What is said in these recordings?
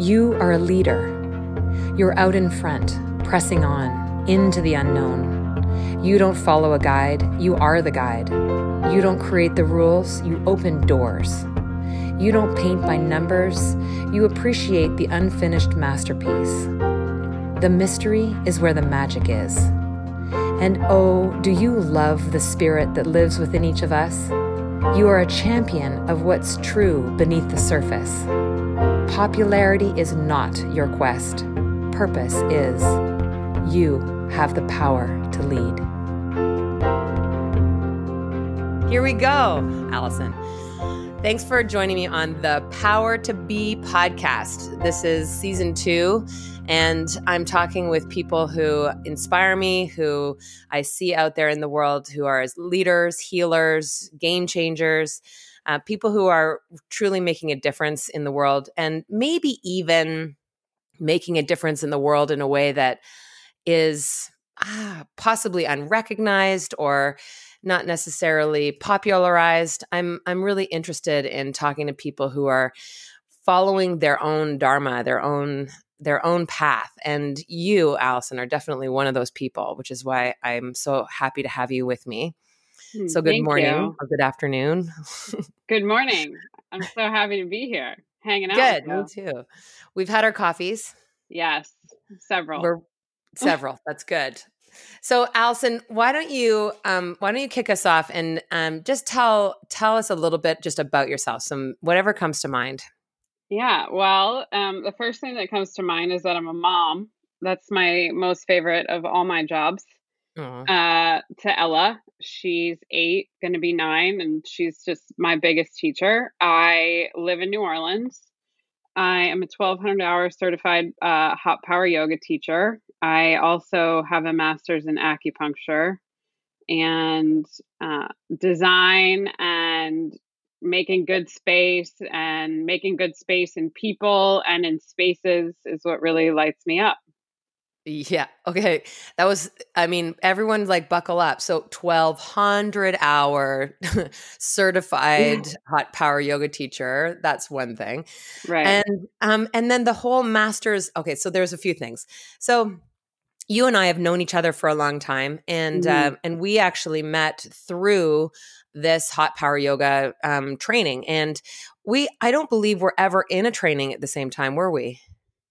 You are a leader. You're out in front, pressing on, into the unknown. You don't follow a guide, you are the guide. You don't create the rules, you open doors. You don't paint by numbers, you appreciate the unfinished masterpiece. The mystery is where the magic is. And oh, do you love the spirit that lives within each of us? You are a champion of what's true beneath the surface. Popularity is not your quest, purpose is. You have the power to lead. Here we go, Allison. Thanks for joining me on the Power to Be podcast. This is season two, and I'm talking with people who inspire me, who I see out there in the world who are as leaders, healers, game changers, uh, people who are truly making a difference in the world, and maybe even making a difference in the world in a way that is ah, possibly unrecognized or not necessarily popularized. I'm I'm really interested in talking to people who are following their own dharma, their own their own path. And you, Allison, are definitely one of those people, which is why I'm so happy to have you with me. Hmm, So good Thank morning you. or good afternoon. Good morning. I'm so happy to be here, hanging out. good, me too. We've had our coffees. Yes, several. We're several. That's good. So, Allison, why don't you um, why don't you kick us off and um, just tell tell us a little bit just about yourself, some whatever comes to mind. yeah. Well, um, the first thing that comes to mind is that I'm a mom. That's my most favorite of all my jobs. Uh, to Ella, she's eight, going to be nine, and she's just my biggest teacher. I live in New Orleans. I am a 1200 hour certified uh, hot power yoga teacher. I also have a master's in acupuncture and uh, design and making good space and making good space in people and in spaces is what really lights me up. Yeah. Okay. That was, I mean, everyone like buckle up. So 1200 hour certified hot power yoga teacher. That's one thing. Right. And, um, and then the whole master's. Okay. So there's a few things. So you and I have known each other for a long time and, Mhm. uh, and we actually met through this hot power yoga, um, training. And we, I don't believe we're ever in a training at the same time, were we?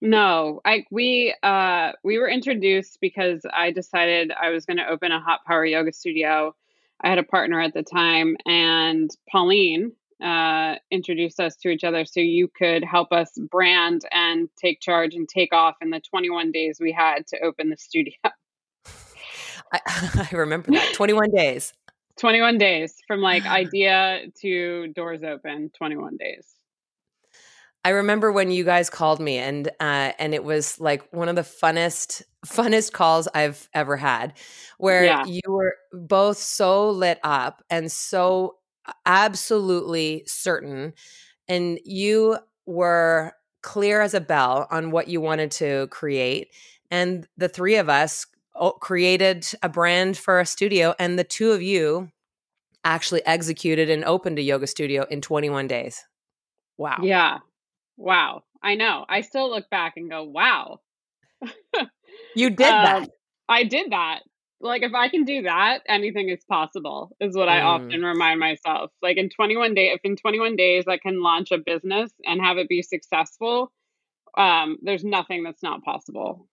No, I we uh we were introduced because I decided I was going to open a hot power yoga studio. I had a partner at the time and Pauline uh introduced us to each other so you could help us brand and take charge and take off in the 21 days we had to open the studio. I, I remember that 21 days. 21 days from like idea to doors open, 21 days. I remember when you guys called me and uh, and it was like one of the funnest funnest calls I've ever had, where Yeah. you were both so lit up and so absolutely certain, and you were clear as a bell on what you wanted to create, and the three of us created a brand for a studio, and the two of you actually executed and opened a yoga studio in 21 days. Wow. Yeah. Wow. I know. I still look back and go, "Wow." You did that. Um, I did that. Like if I can do that, anything is possible. Is what I Mm. often remind myself. Like in 21 days, if in 21 days I can launch a business and have it be successful, um, there's nothing that's not possible.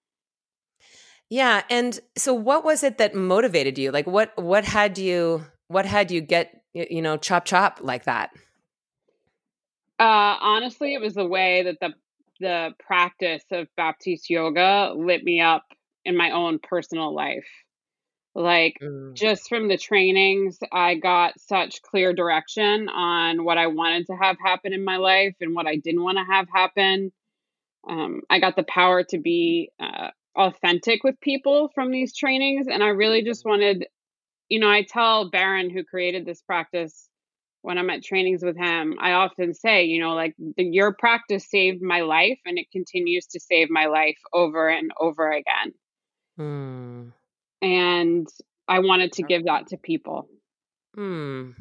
Yeah, and so what was it that motivated you? Like what what had you what had you get you know chop chop like that? Uh, honestly, it was the way that the the practice of Baptiste yoga lit me up in my own personal life. Like Mm. just from the trainings, I got such clear direction on what I wanted to have happen in my life and what I didn't want to have happen. Um, I got the power to be uh, authentic with people from these trainings. And I really just wanted, you know, I tell Baron, who created this practice, when I'm at trainings with him, I often say, you know, like the, your practice saved my life and it continues to save my life over and over again. Mm. And I wanted to give that to people. Hmm.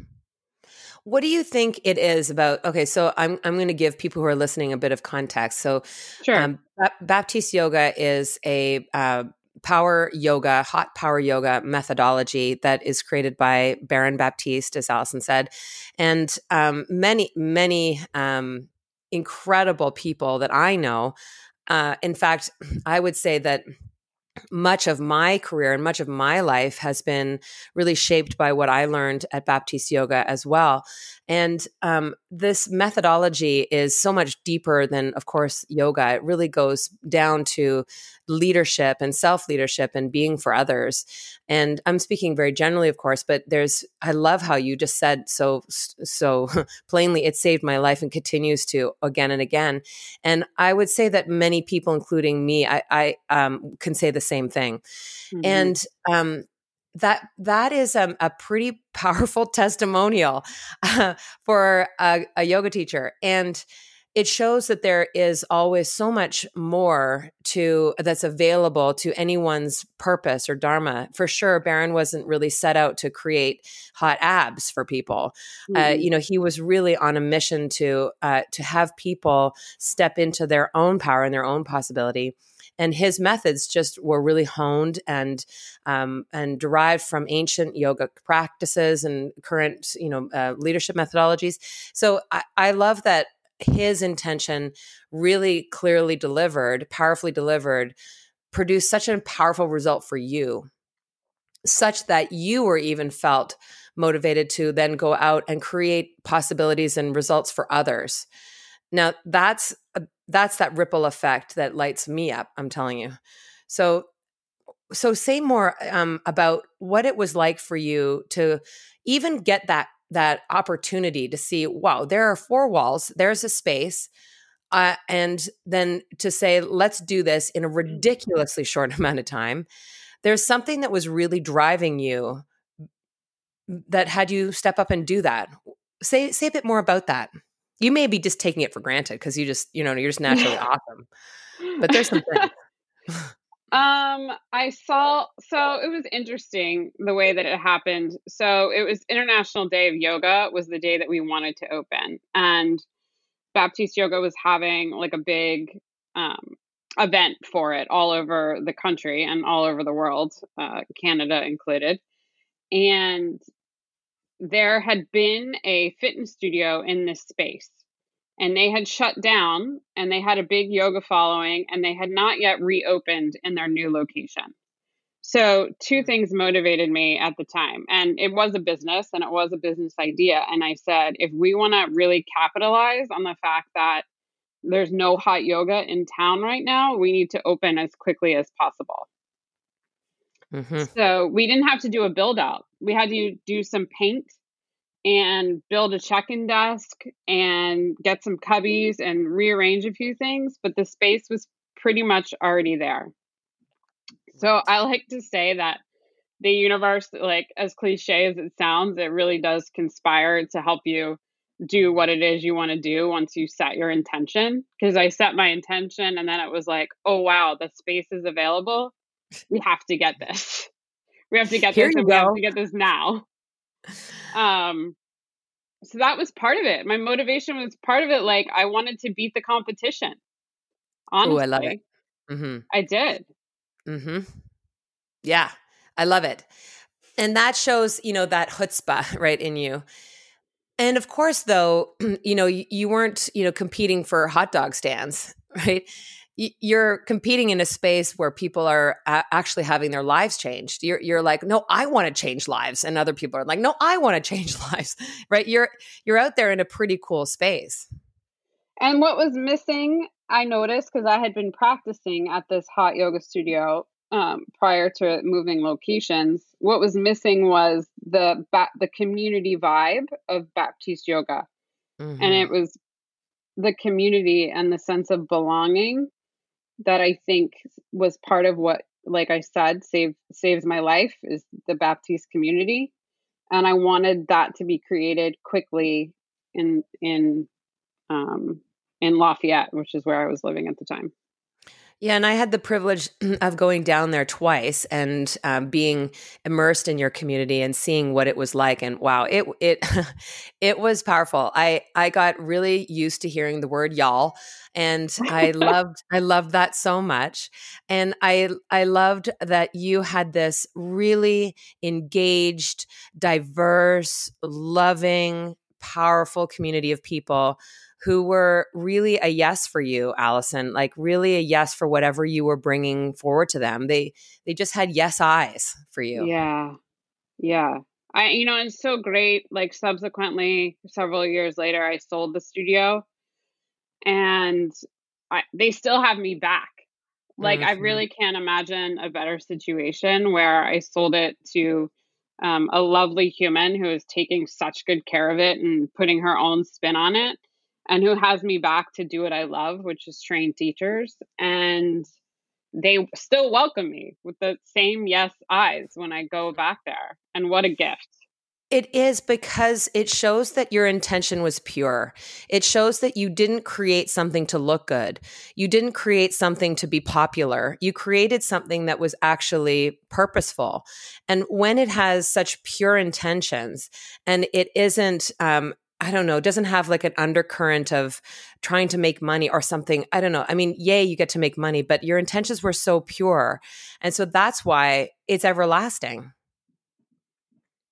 What do you think it is about? Okay, so I'm I'm going to give people who are listening a bit of context. So, sure. Um, Baptiste Yoga is a uh, power yoga, hot power yoga methodology that is created by Baron Baptiste, as Allison said, and um, many many um, incredible people that I know. Uh, in fact, I would say that much of my career and much of my life has been really shaped by what I learned at Baptiste Yoga as well. And um, this methodology is so much deeper than, of course, yoga. It really goes down to leadership and self leadership and being for others. And I'm speaking very generally, of course, but there's, I love how you just said so, so plainly, it saved my life and continues to again and again. And I would say that many people, including me, I, I um, can say the same thing. Mm-hmm. And, um, that that is a, a pretty powerful testimonial uh, for a, a yoga teacher. And it shows that there is always so much more to that's available to anyone's purpose or dharma. For sure baron wasn't really set out to create hot abs for people. Uh, mm-hmm. uh, you know he was really on a mission to uh, to have people step into their own power and their own possibility and his methods just were really honed and um, and derived from ancient yoga practices and current you know uh, leadership methodologies. So I, I love that his intention really clearly delivered, powerfully delivered, produced such a powerful result for you, such that you were even felt motivated to then go out and create possibilities and results for others. Now that's that's that ripple effect that lights me up i'm telling you. So so say more um, about what it was like for you to even get that that opportunity to see wow there are four walls there's a space uh, and then to say let's do this in a ridiculously short amount of time. There's something that was really driving you that had you step up and do that. Say say a bit more about that you may be just taking it for granted because you just you know you're just naturally awesome but there's some things. Um i saw so it was interesting the way that it happened. So it was international day of yoga was the day that we wanted to open and baptiste yoga was having like a big um, event for it all over the country and all over the world uh, canada included and there had been a fitness studio in this space and they had shut down and they had a big yoga following and they had not yet reopened in their new location. So, two mm-hmm. things motivated me at the time. And it was a business and it was a business idea. And I said, if we want to really capitalize on the fact that there's no hot yoga in town right now, we need to open as quickly as possible. Mm-hmm. So we didn't have to do a build out. We had to do some paint and build a check-in desk and get some cubbies and rearrange a few things, but the space was pretty much already there. So I like to say that the universe, like as cliche as it sounds, it really does conspire to help you do what it is you want to do once you set your intention. Because I set my intention and then it was like, oh wow, the space is available we have to get this. We have to get Here this. we have to get this now. Um, so that was part of it. My motivation was part of it. Like I wanted to beat the competition. Honestly, Ooh, I love it. Mm-hmm. I did. Mm-hmm. Yeah, I love it, and that shows you know that chutzpah right in you. And of course, though, you know you, you weren't you know competing for hot dog stands, right? You're competing in a space where people are actually having their lives changed. You're, you're like, no, I want to change lives, and other people are like, no, I want to change lives. Right? You're you're out there in a pretty cool space. And what was missing, I noticed because I had been practicing at this hot yoga studio um, prior to moving locations. What was missing was the ba- the community vibe of Baptiste yoga, mm-hmm. and it was the community and the sense of belonging that I think was part of what, like I said, saved saves my life is the Baptiste community, and I wanted that to be created quickly in in um, in Lafayette, which is where I was living at the time. Yeah, and I had the privilege of going down there twice and um, being immersed in your community and seeing what it was like. And wow, it it it was powerful. I I got really used to hearing the word y'all, and I loved I loved that so much. And I I loved that you had this really engaged, diverse, loving, powerful community of people who were really a yes for you, Allison, like really a yes for whatever you were bringing forward to them. They they just had yes eyes for you. Yeah. Yeah. I you know, it's so great like subsequently several years later I sold the studio and I, they still have me back. Like mm-hmm. I really can't imagine a better situation where I sold it to um, a lovely human who is taking such good care of it and putting her own spin on it and who has me back to do what I love, which is train teachers. And they still welcome me with the same yes eyes when I go back there. And what a gift. It is because it shows that your intention was pure. It shows that you didn't create something to look good. You didn't create something to be popular. You created something that was actually purposeful. And when it has such pure intentions and it isn't um, I don't know, doesn't have like an undercurrent of trying to make money or something. I don't know. I mean, yay, you get to make money, but your intentions were so pure. And so that's why it's everlasting.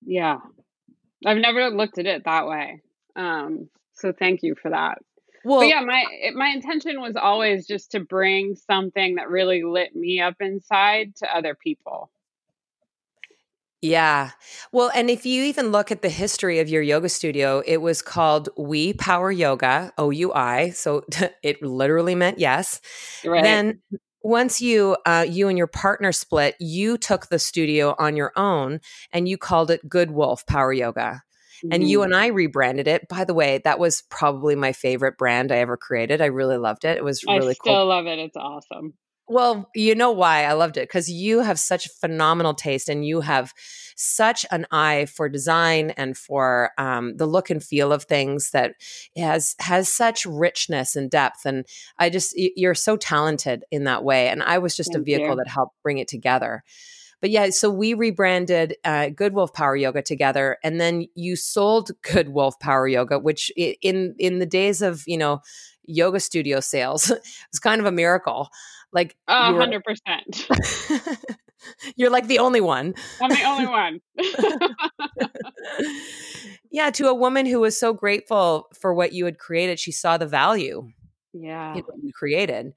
Yeah. I've never looked at it that way. Um, so thank you for that. Well, but yeah, my my intention was always just to bring something that really lit me up inside to other people. Yeah. Well, and if you even look at the history of your yoga studio, it was called Oui Power Yoga, O U I. So it literally meant yes. Right. Then once you uh, you and your partner split, you took the studio on your own and you called it Good Wolf Power Yoga. Mm-hmm. And you and I rebranded it. By the way, that was probably my favorite brand I ever created. I really loved it. It was really cool. I still cool. love it. It's awesome. Well, you know why I loved it because you have such phenomenal taste and you have such an eye for design and for um, the look and feel of things that has has such richness and depth. And I just you're so talented in that way. And I was just Thank a vehicle you. that helped bring it together. But yeah, so we rebranded uh, Good Wolf Power Yoga together, and then you sold Good Wolf Power Yoga, which in in the days of you know yoga studio sales was kind of a miracle. Like a hundred percent. You're like the only one. I'm the only one. yeah, to a woman who was so grateful for what you had created, she saw the value. Yeah. you created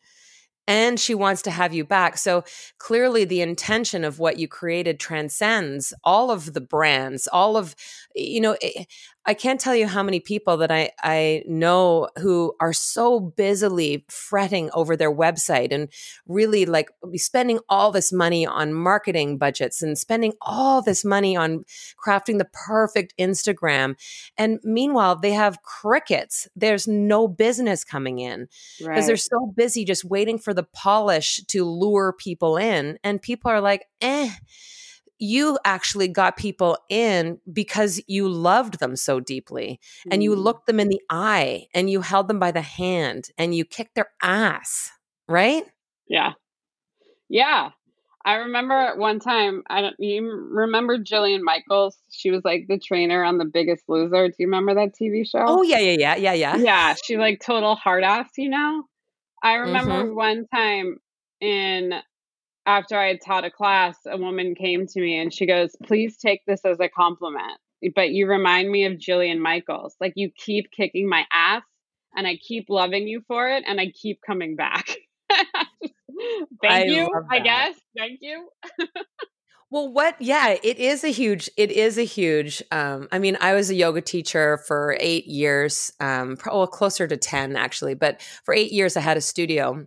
and she wants to have you back. So clearly, the intention of what you created transcends all of the brands, all of, you know, eh, I can't tell you how many people that I, I know who are so busily fretting over their website and really like spending all this money on marketing budgets and spending all this money on crafting the perfect Instagram. And meanwhile, they have crickets. There's no business coming in because right. they're so busy just waiting for the polish to lure people in. And people are like, eh you actually got people in because you loved them so deeply mm. and you mm. looked them in the eye and you held them by the hand and you kicked their ass, right? Yeah. Yeah. I remember one time, I don't you remember Jillian Michaels? She was like the trainer on The Biggest Loser. Do you remember that TV show? Oh, yeah, yeah, yeah, yeah, yeah. Yeah, she like total hard ass, you know? I remember mm-hmm. one time in after I had taught a class, a woman came to me and she goes, Please take this as a compliment. But you remind me of Jillian Michaels. Like you keep kicking my ass and I keep loving you for it and I keep coming back. Thank I you, I guess. Thank you. Well, what? Yeah, it is a huge. It is a huge. Um, I mean, I was a yoga teacher for eight years, um, well, closer to ten actually, but for eight years I had a studio,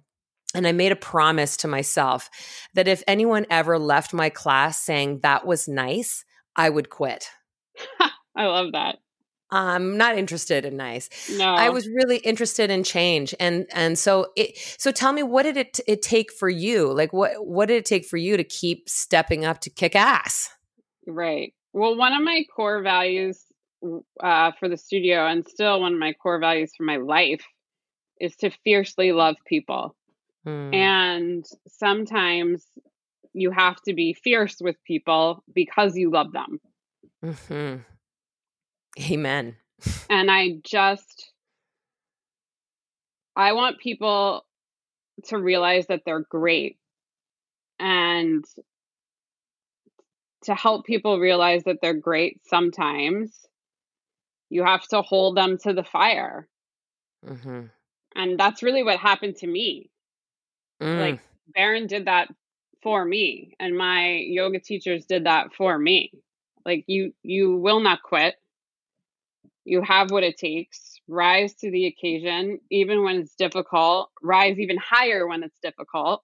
and I made a promise to myself that if anyone ever left my class saying that was nice, I would quit. I love that. I'm not interested in nice. No. I was really interested in change. And and so it so tell me what did it it take for you? Like what what did it take for you to keep stepping up to kick ass? Right. Well, one of my core values uh, for the studio and still one of my core values for my life is to fiercely love people Mm. And sometimes you have to be fierce with people because you love them. Mm-hmm. Amen. and I just, I want people to realize that they're great and to help people realize that they're great sometimes you have to hold them to the fire mm-hmm. and that's really what happened to me mm. like Baron did that for me and my yoga teachers did that for me. Like you you will not quit. You have what it takes. Rise to the occasion even when it's difficult. Rise even higher when it's difficult.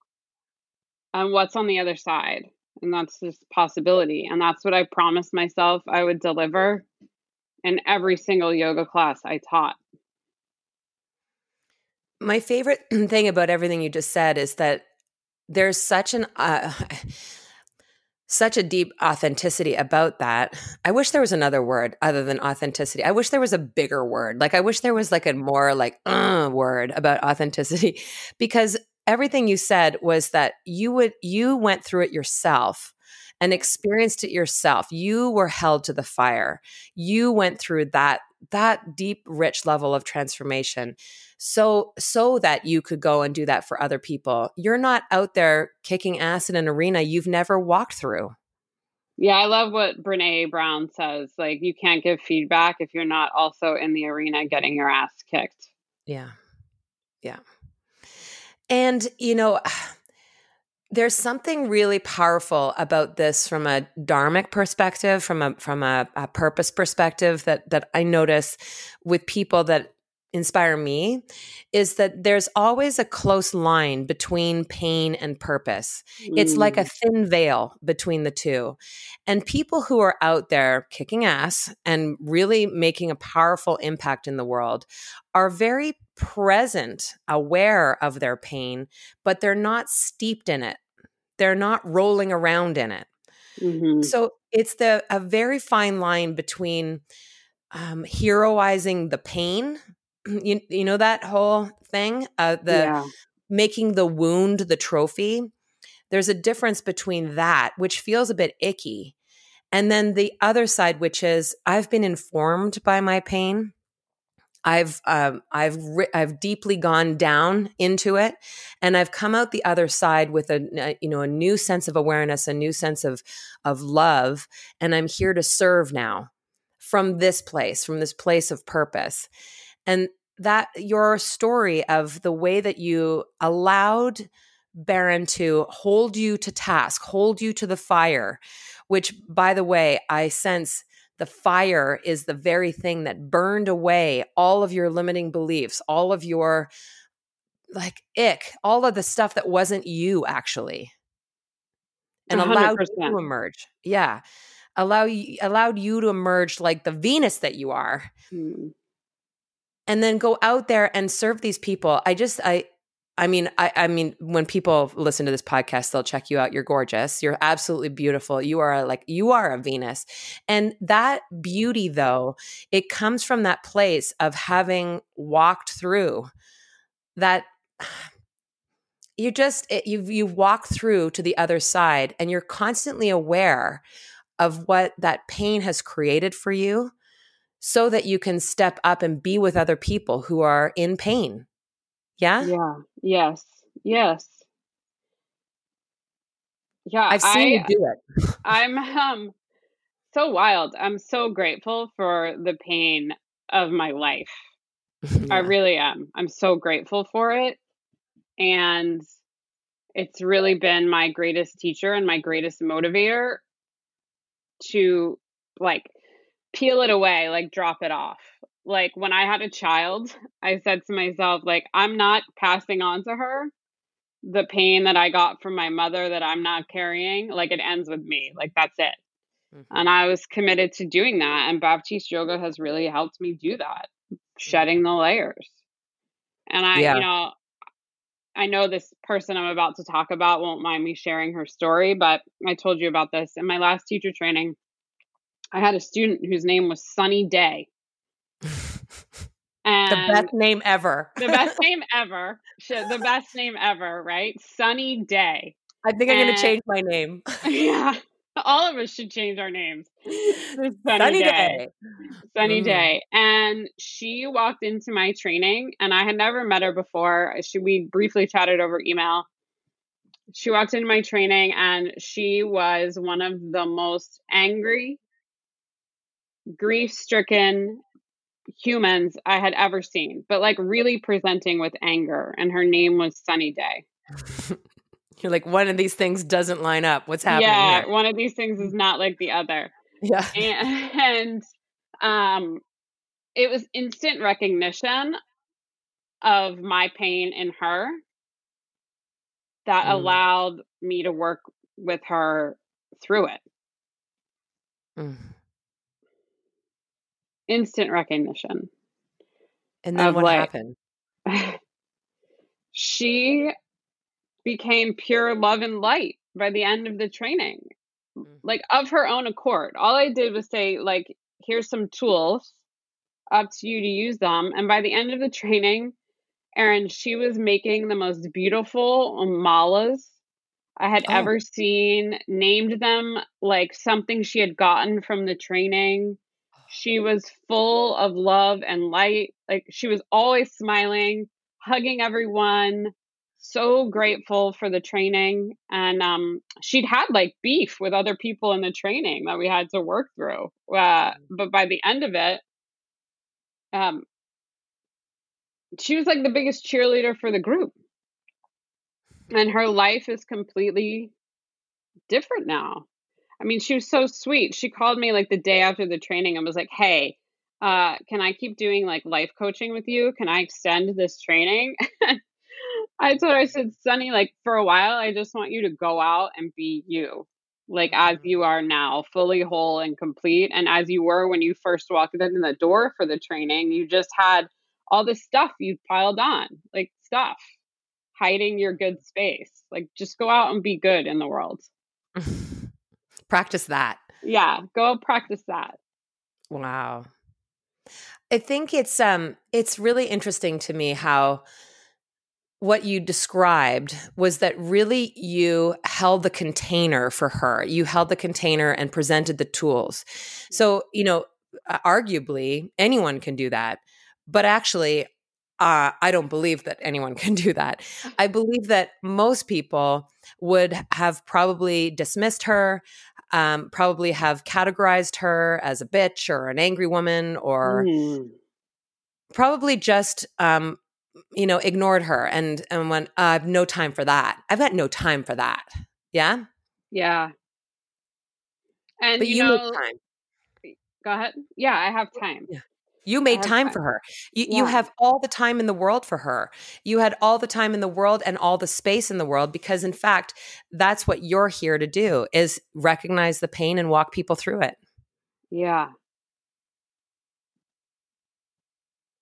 And what's on the other side? And that's just possibility and that's what i promised myself i would deliver in every single yoga class i taught my favorite thing about everything you just said is that there's such an uh, such a deep authenticity about that. I wish there was another word other than authenticity. I wish there was a bigger word. Like I wish there was like a more like uh, word about authenticity because everything you said was that you would you went through it yourself and experienced it yourself. You were held to the fire. You went through that that deep rich level of transformation so so that you could go and do that for other people. You're not out there kicking ass in an arena you've never walked through. Yeah, I love what Brene Brown says. Like you can't give feedback if you're not also in the arena getting your ass kicked. Yeah. Yeah. And, you know, there's something really powerful about this from a dharmic perspective, from a from a, a purpose perspective that that I notice with people that inspire me is that there's always a close line between pain and purpose. Mm. It's like a mm. thin veil between the two. And people who are out there kicking ass and really making a powerful impact in the world are very present, aware of their pain, but they're not steeped in it. They're not rolling around in it. Mm-hmm. So it's the a very fine line between um, heroizing the pain you, you know that whole thing uh, the yeah. making the wound the trophy there's a difference between that which feels a bit icky and then the other side which is i've been informed by my pain I've um, I've ri- I've deeply gone down into it, and I've come out the other side with a, a, you know a new sense of awareness, a new sense of of love, and I'm here to serve now from this place, from this place of purpose. And that your story of the way that you allowed Baron to hold you to task, hold you to the fire, which, by the way, I sense the fire is the very thing that burned away all of your limiting beliefs, all of your like ick, all of the stuff that wasn't you actually, and 100%. allowed you to emerge. Yeah, allow you allowed you to emerge like the Venus that you are. Mm and then go out there and serve these people. I just I I mean, I, I mean, when people listen to this podcast, they'll check you out. You're gorgeous. You're absolutely beautiful. You are like, you are a Venus. And that beauty, though, it comes from that place of having walked through that. You just, it, you've, you've walked through to the other side and you're constantly aware of what that pain has created for you so that you can step up and be with other people who are in pain. Yeah? Yeah. Yes. Yes. Yeah. I've seen I, you do it. I'm um so wild. I'm so grateful for the pain of my life. yeah. I really am. I'm so grateful for it. And it's really been my greatest teacher and my greatest motivator to like peel it away, like drop it off. Like when I had a child, I said to myself, like, I'm not passing on to her the pain that I got from my mother that I'm not carrying. Like it ends with me. Like that's it. Mm-hmm. And I was committed to doing that. And Baptiste Yoga has really helped me do that, shedding the layers. And I, yeah. you know, I know this person I'm about to talk about won't mind me sharing her story, but I told you about this in my last teacher training. I had a student whose name was Sunny Day. And the best name ever. the best name ever. The best name ever, right? Sunny Day. I think I'm going to change my name. yeah. All of us should change our names. Sunny, Sunny day. day. Sunny mm. day. And she walked into my training and I had never met her before. She we briefly chatted over email. She walked into my training and she was one of the most angry, grief-stricken humans I had ever seen, but like really presenting with anger. And her name was Sunny Day. You're like, one of these things doesn't line up. What's happening? Yeah, here? one of these things is not like the other. Yeah. And, and um it was instant recognition of my pain in her that mm. allowed me to work with her through it. Mm. Instant recognition. And then what like, happened? she became pure love and light by the end of the training mm. like of her own accord all i did was say like here's some tools up to you to use them and by the end of the training erin she was making the most beautiful malas i had oh. ever seen named them like something she had gotten from the training she was full of love and light. Like she was always smiling hugging everyone so grateful for the training. And um, she'd had like beef with other people in the training that we had to work through uh, mm-hmm. but by the end of it um, she was like the biggest cheerleader for the group. And her life is completely different now i mean she was so sweet she called me like the day after the training and was like hey uh, can i keep doing like life coaching with you can i extend this training I told her, I said, Sunny, like for a while, I just want you to go out and be you, like as mm-hmm. you are now, fully whole and complete. And as you were when you first walked in the door for the training, you just had all this stuff you piled on, like stuff, hiding your good space. Like just go out and be good in the world. practice that. Yeah, go practice that. Wow. I think it's um it's really interesting to me how what you described was that really you held the container for her. You held the container and presented the tools. So, you know, arguably anyone can do that. But actually, uh, I don't believe that anyone can do that. I believe that most people would have probably dismissed her, um, probably have categorized her as a bitch or an angry woman, or mm. probably just um, you know, ignored her and and went, I have no time for that. I've got no time for that. Yeah. Yeah. And but you, you know, time. Go ahead. Yeah, I have time. Yeah. You made time, for her. You, yeah. you have all the time in the world for her. You had all the time in the world and all the space in the world because, in fact, that's what you're here to do: is recognize the pain and walk people through it. Yeah,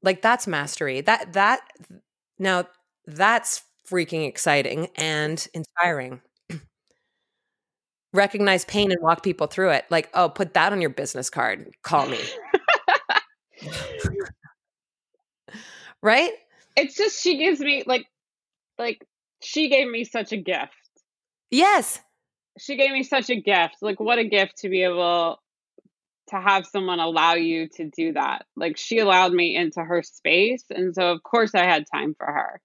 Like that's mastery. That that now that's freaking exciting and inspiring. Recognize pain and walk people through it. Like, oh, put that on your business card. Call me. Right? It's just she gives me like like she gave me such a gift. Yes. She gave me such a gift. Like what a gift to be able to have someone allow you to do that. Like she allowed me into her space. And so, of course, I had time for her.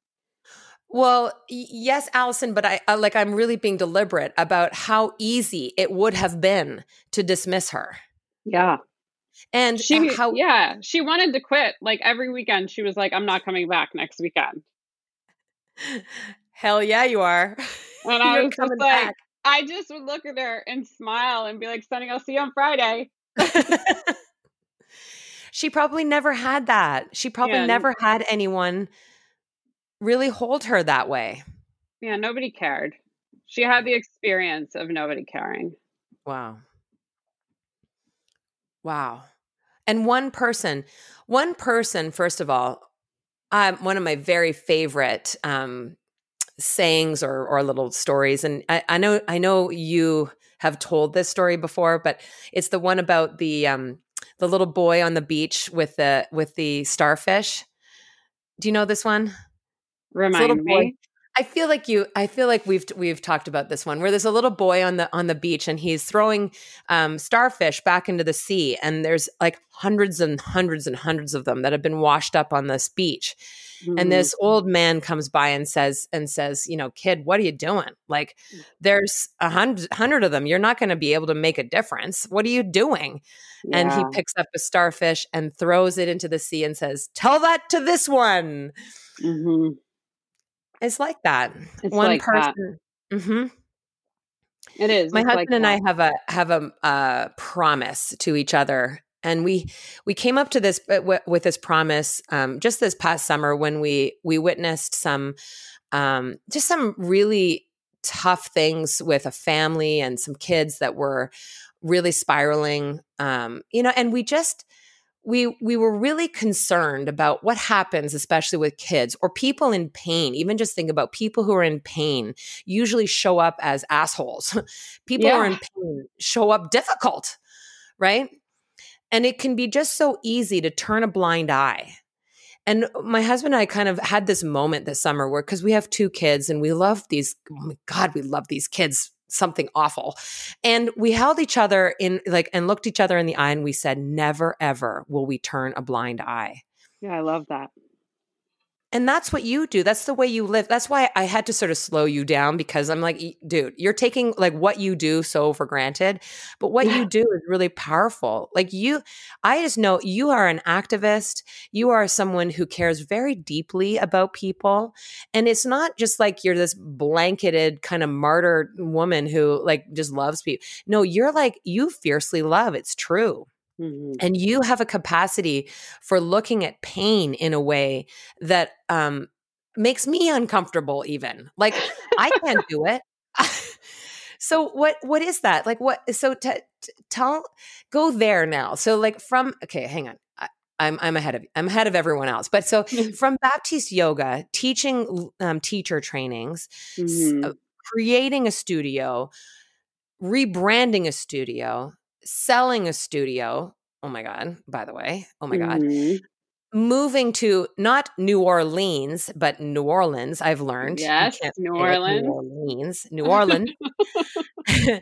Well, yes, Allison, but I, like I'm really being deliberate about how easy it would have been to dismiss her. Yeah. And she, how, yeah, she wanted to quit. Like every weekend, she was like, I'm not coming back next weekend. Hell yeah, you are. And I was just like, back. I just would look at her and smile and be like, Sunny, I'll see you on Friday. she probably never had that. She probably yeah. never had anyone really hold her that way. Yeah, nobody cared. She had the experience of nobody caring. Wow. Wow. And one person, one person, first of all, um, one of my very favorite um, sayings or, or little stories, and I, I know I know you have told this story before, but it's the one about the um, the little boy on the beach with the with the starfish. Do you know this one? Remind me. I feel like you. I feel like we've we've talked about this one where there's a little boy on the on the beach and he's throwing um, starfish back into the sea, and there's like hundreds and hundreds and hundreds of them that have been washed up on this beach. Mm-hmm. And this old man comes by and says and says, you know, kid, what are you doing? Like, mm. there's a hundred hundred of them. You're not going to be able to make a difference. What are you doing? Yeah. And he picks up a starfish and throws it into the sea and says, "Tell that to this one." Mm-hmm it's like that. It's One like person. Mm-hmm. It is. My it's husband like and I have a have a uh, promise to each other, and we we came up to this uh, with this promise um, just this past summer when we we witnessed some um, just some really tough things with a family and some kids that were really spiraling. Um, you know, and we just we we were really concerned about what happens especially with kids or people in pain. Even just think about people who are in pain usually show up as assholes. People yeah. who are in pain show up difficult right? And it can be just so easy to turn a blind eye. And my husband and I kind of had this moment this summer where, because we have two kids and we love these, oh my God, we love these kids something awful. And we held each other in like and looked each other in the eye and we said, never ever will we turn a blind eye. Yeah, I love that. And that's what you do. That's the way you live. That's why I had to sort of slow you down because I'm like, dude, you're taking like what you do so for granted. But what yeah. you do is really powerful. Like you, I just know you are an activist. You are someone who cares very deeply about people. And it's not just like you're this blanketed kind of martyr woman who like just loves people. No, you're like, you fiercely love. It's true. Mm-hmm. And you have a capacity for looking at pain in a way that um, makes me uncomfortable, even. Like, I can't do it. so what what is that like what so t- t- tell go there now so like from okay hang on I, I'm I'm ahead of I'm ahead of everyone else. But so from Baptiste Yoga, teaching um, teacher trainings, mm-hmm. uh, creating a studio, rebranding a studio, selling a studio. Oh my God, by the way. Oh my mm-hmm. God. Moving to not New Orleans, but New Orleans, I've learned. Yes, New Orleans. New Orleans. New Orleans.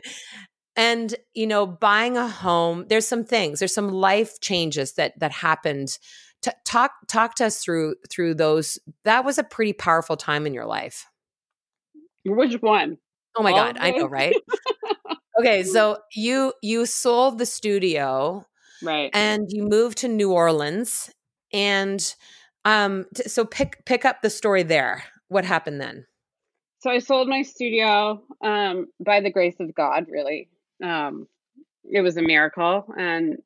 and you know buying a home there's some things there's some life changes that that happened T- talk talk to us through through those that was a pretty powerful time in your life which one oh my All god i know right Okay, so you you sold the studio, right? And you moved to New Orleans, and um, t- so pick pick up the story there. What happened then? So I sold my studio um, by the grace of God. Really, um, it was a miracle, and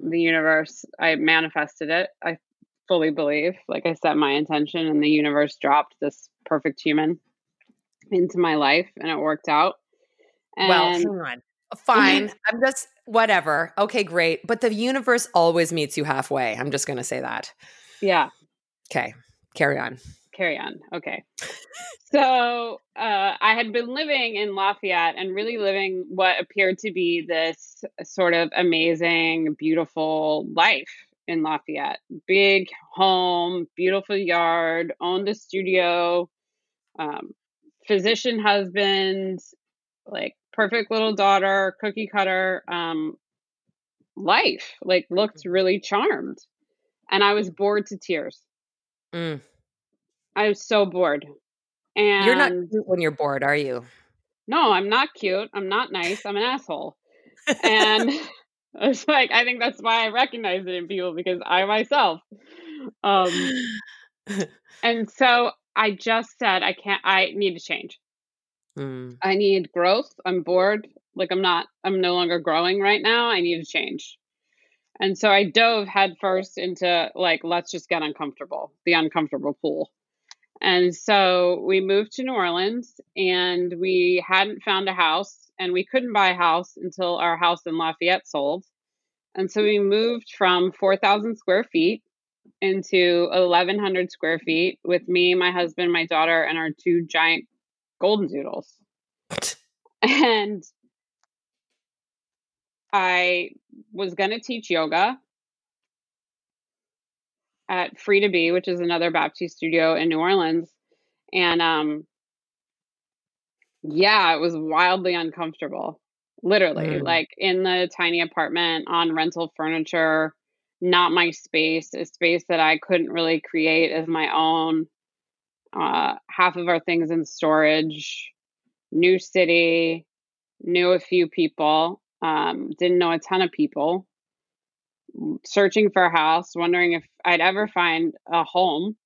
the universe. I manifested it. I fully believe. Like I set my intention, and the universe dropped this perfect human into my life, and it worked out. And well, hang on. Fine. I'm just whatever. Okay, great. But the universe always meets you halfway. I'm just going to say that. Yeah. Okay. Carry on. Carry on. Okay. so uh, I had been living in Lafayette and really living what appeared to be this sort of amazing, beautiful life in Lafayette. Big home, beautiful yard, owned a studio, um, physician husband, like perfect little daughter, cookie cutter um, life. Like looked mm-hmm. really charmed, and I was bored to tears. Mm. I was so bored. And you're not cute when you're bored, are you? No, I'm not cute. I'm not nice. I'm an asshole. and it's like I think that's why I recognize it in people because I myself. Um, and so I just said I can't. I need to change. Mm. I need growth. I'm bored. Like I'm not, I'm no longer growing right now. I need to change. And so I dove headfirst into like, let's just get uncomfortable, the uncomfortable pool. And so we moved to New Orleans and we hadn't found a house and we couldn't buy a house until our house in Lafayette sold. And so we moved from 4,000 square feet into 1,100 square feet with me, my husband, my daughter, and our two giant golden doodles. and I was going to teach yoga. at Free to Be, which is another Baptiste studio in New Orleans. And um yeah, it was wildly uncomfortable. Literally, Mm. like in the tiny apartment on rental furniture, not my space, a space that I couldn't really create as my own. Uh, half of our things in storage, new city, knew a few people, um, didn't know a ton of people, searching for a house, wondering if I'd ever find a home.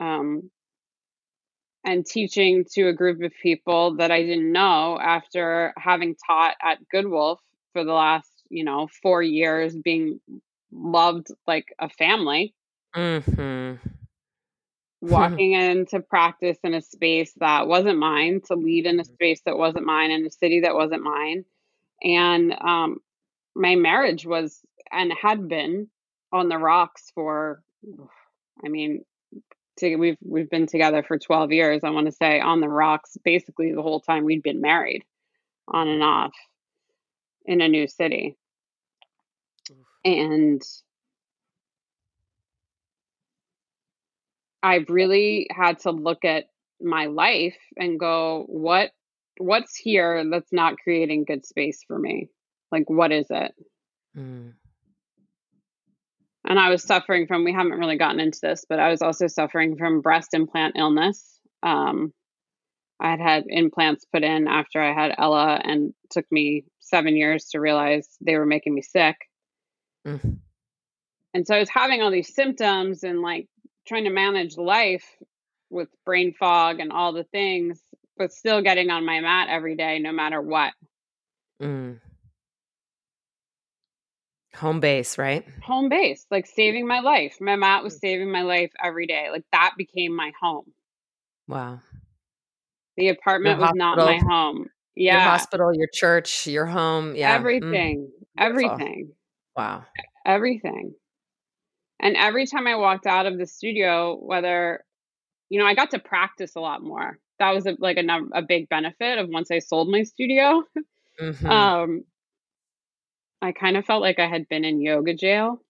Um, and teaching to a group of people that I didn't know after having taught at Good Wolf for the last, you know, four years, being loved like a family, hmm walking into practice in a space that wasn't mine, to lead in a space that wasn't mine, in a city that wasn't mine. And um, my marriage was and had been on the rocks for, I mean, to, we've we've been together for 12 years. I want to say on the rocks basically the whole time we'd been married, on and off, in a new city. And I really had to look at my life and go, what what's here that's not creating good space for me? Like what is it? Mm. And I was suffering from we haven't really gotten into this, but I was also suffering from breast implant illness. Um I had had implants put in after I had Ella and took me 7 years to realize they were making me sick. Mm. And so I was having all these symptoms and like trying to manage life with brain fog and all the things, but still getting on my mat every day, no matter what. Mm. Home base, right? Home base, like saving my life. My mat was saving my life every day. Like that became my home. Wow. The apartment Your was not my hospital. home. Your Yeah. hospital, your church, your home. Yeah. Mm. Everything. Beautiful. Everything. Wow. Everything. And every time I walked out of the studio, whether, you know, I got to practice a lot more. That was a, like a, a big benefit of once I sold my studio. Mhm. Um, I kind of felt like I had been in yoga jail,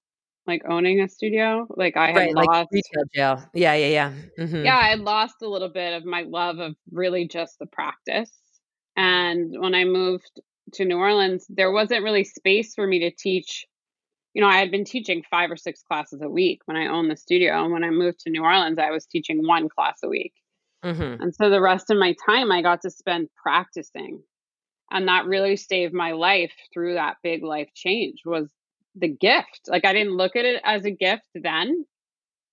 like owning a studio. Like I had right, like lost, retail jail. Yeah, yeah, yeah. Mhm. yeah, I had lost a little bit of my love of really just the practice. And when I moved to New Orleans, there wasn't really space for me to teach. You know, I had been teaching five or six classes a week when I owned the studio. And when I moved to New Orleans, I was teaching one class a week. Mhm. And so the rest of my time I got to spend practicing. And that really saved my life through that big life change was the gift. Like I didn't look at it as a gift then.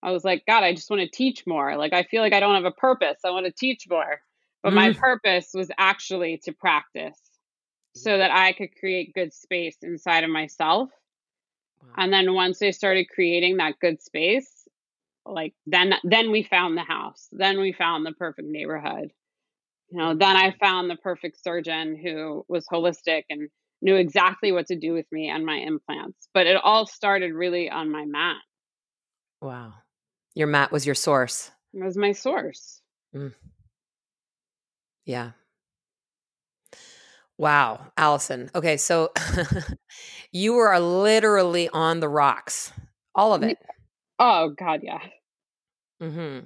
I was like, God, I just want to teach more. Like I feel like I don't have a purpose. I want to teach more. But my Mm. purpose was actually to practice so that I could create good space inside of myself. Wow. And then once I started creating that good space, like then then we found the house. Then we found the perfect neighborhood. You know, then I found the perfect surgeon who was holistic and knew exactly what to do with me and my implants. But it all started really on my mat. Wow. Your mat was your source. It was my source. Mm. Yeah. Wow, Allison. Okay, so you were literally on the rocks, all of it. Oh God, yeah. hmm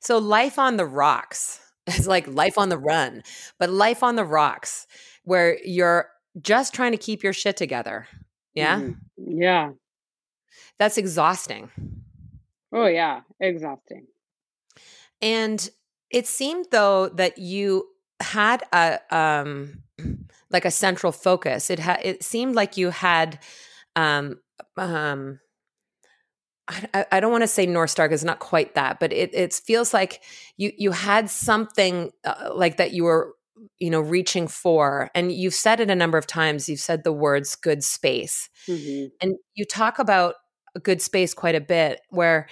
So life on the rocks is like life on the run, but life on the rocks where you're just trying to keep your shit together. Yeah, Mhm. Yeah. that's exhausting. Oh yeah. Exhausting. And it seemed though that you had a um like a central focus. It had it seemed like you had um um I, I- don't want to say North Star because it's not quite that, but it it feels like you you had something uh, like that you were you know reaching for, and you've said it a number of times. You've said the words "good space," hmm and you talk about a good space quite a bit where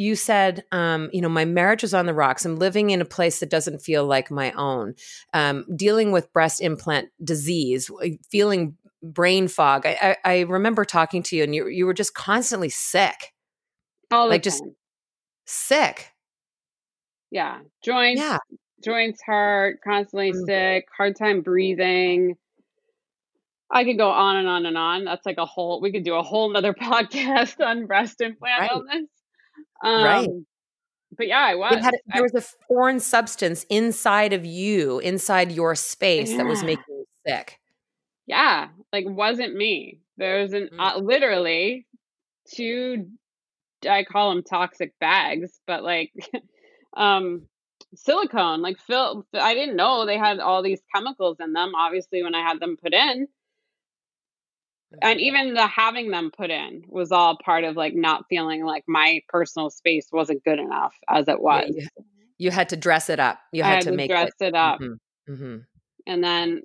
you said um, you know my marriage was on the rocks i'm living in a place that doesn't feel like my own um, dealing with breast implant disease feeling brain fog I, I, I remember talking to you and you, you were just constantly sick All Like, just- time. sick Yeah. Joints. yeah Joints hurt. Constantly Mm. sick. Hard time breathing. I could go on and on and on. That's like a whole. We could do a whole nother podcast on breast implant Right. illness. Um, right. But yeah, I was. Had, I, there was a foreign substance inside of you, inside your space, Yeah. that was making you sick. yeah, like wasn't me. There was an Mm. uh, literally two. I call them toxic bags, but like, um, silicone. Like Phil, I didn't know they had all these chemicals in them. Obviously, when I had them put in, and even the having them put in was all part of like not feeling like my personal space wasn't good enough as it Yeah, was. you, you had to dress it up. You had had to to make dress it. it up, Mhm, mhm. and then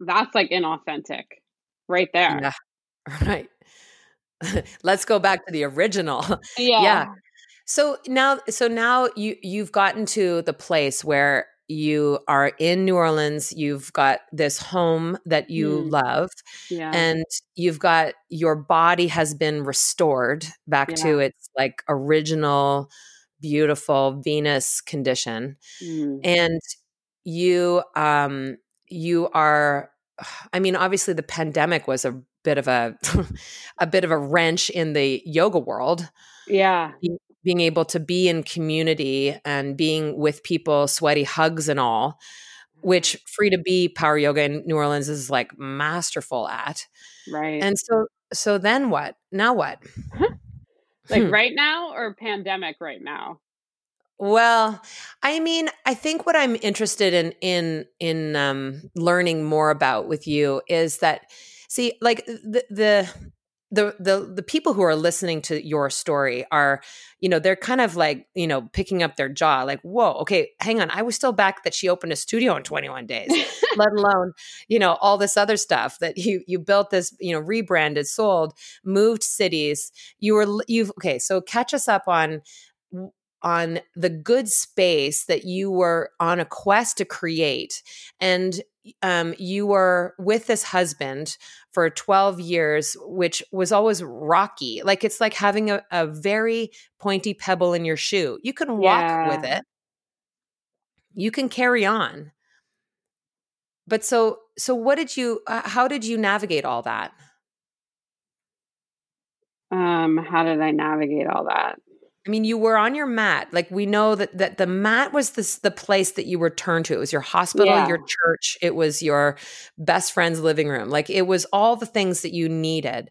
that's like inauthentic, right there. Yeah. Right. Let's go back to the original. Yeah. yeah. So now so now you you've gotten to the place where you are in New Orleans, you've got this home that you Mm. love Yeah. and you've got your body has been restored back to its like original beautiful Venus condition Mm. and you um you are i mean obviously the pandemic was a bit of a a bit of a wrench in the yoga world Yeah. Being able to be in community and being with people sweaty hugs and all which free to be power yoga in new orleans is like masterful at Right. and so so then what now what like Hmm. right now or pandemic right now? Well, I mean, I think what I'm interested in in in um, learning more about with you is that, see, like the the the the the people who are listening to your story are, you know, they're kind of like, you know, picking up their jaw, like, whoa, okay, hang on, I was still back that she opened a studio in 21 days, let alone, you know, all this other stuff that you you built this, you know, rebranded, sold, moved cities. You were you've okay, so catch us up on on the good space that you were on a quest to create and um, you were with this husband for 12 years which was always rocky. Like it's like having a, a very pointy pebble in your shoe. You can walk with it. You can carry on. But so so what did you uh, how did you navigate all that? Um, how did I navigate all that? I mean, you were on your mat. Like we know that that the mat was this the place that you returned to. It was your hospital, Yeah. your church, it was your best friend's living room. Like it was all the things that you needed.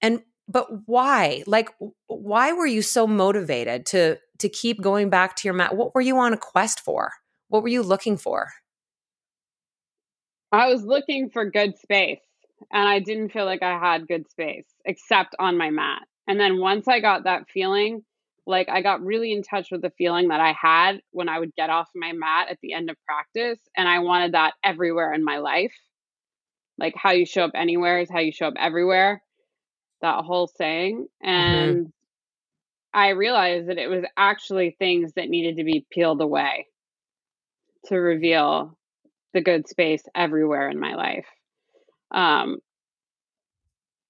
And but why? Like why were you so motivated to to keep going back to your mat? What were you on a quest for? What were you looking for? I was looking for good space and I didn't feel like I had good space except on my mat. And then once I got that feeling, like I got really in touch with the feeling that I had when I would get off my mat at the end of practice. And I wanted that everywhere in my life. Like how you show up anywhere is how you show up everywhere. That whole saying. And I realized that it was actually things that needed to be peeled away to reveal the good space everywhere in my life. Um,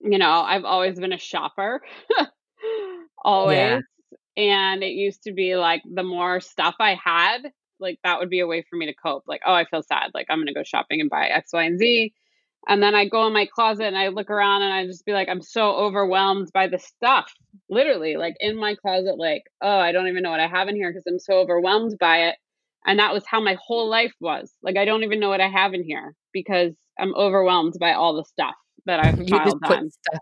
you know, I've always been a shopper, always. And it used to be like the more stuff I had, like that would be a way for me to cope. Like, oh, I feel sad. Like, I'm going to go shopping and buy X, Y, and Z. And then I go in my closet and I look around and I just be like, I'm so overwhelmed by the stuff. Literally, like in my closet, like, oh, I don't even know what I have in here because I'm so overwhelmed by it. And that was how my whole life was. Like, I don't even know what I have in here because I'm overwhelmed by all the stuff that I've piled on. stuff.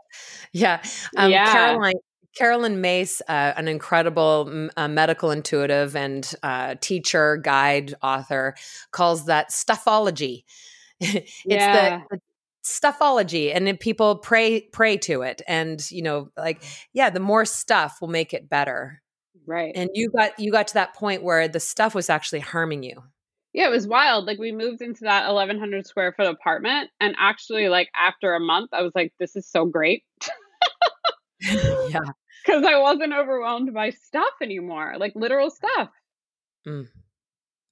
Yeah. Um, Yeah. Caroline Caroline Myss, uh, an incredible uh, medical intuitive and uh, teacher, guide, author, calls that stuffology. it's Yeah. the, the stuffology, and then people pray pray to it, and you know, like yeah, the more stuff will make it better. Right. And you got you got to that point where the stuff was actually harming you. Yeah, it was wild. Like we moved into that 1100 square foot apartment and actually like after a month I was like this is so great yeah. Cuz I wasn't overwhelmed by stuff anymore, like literal stuff. Mm.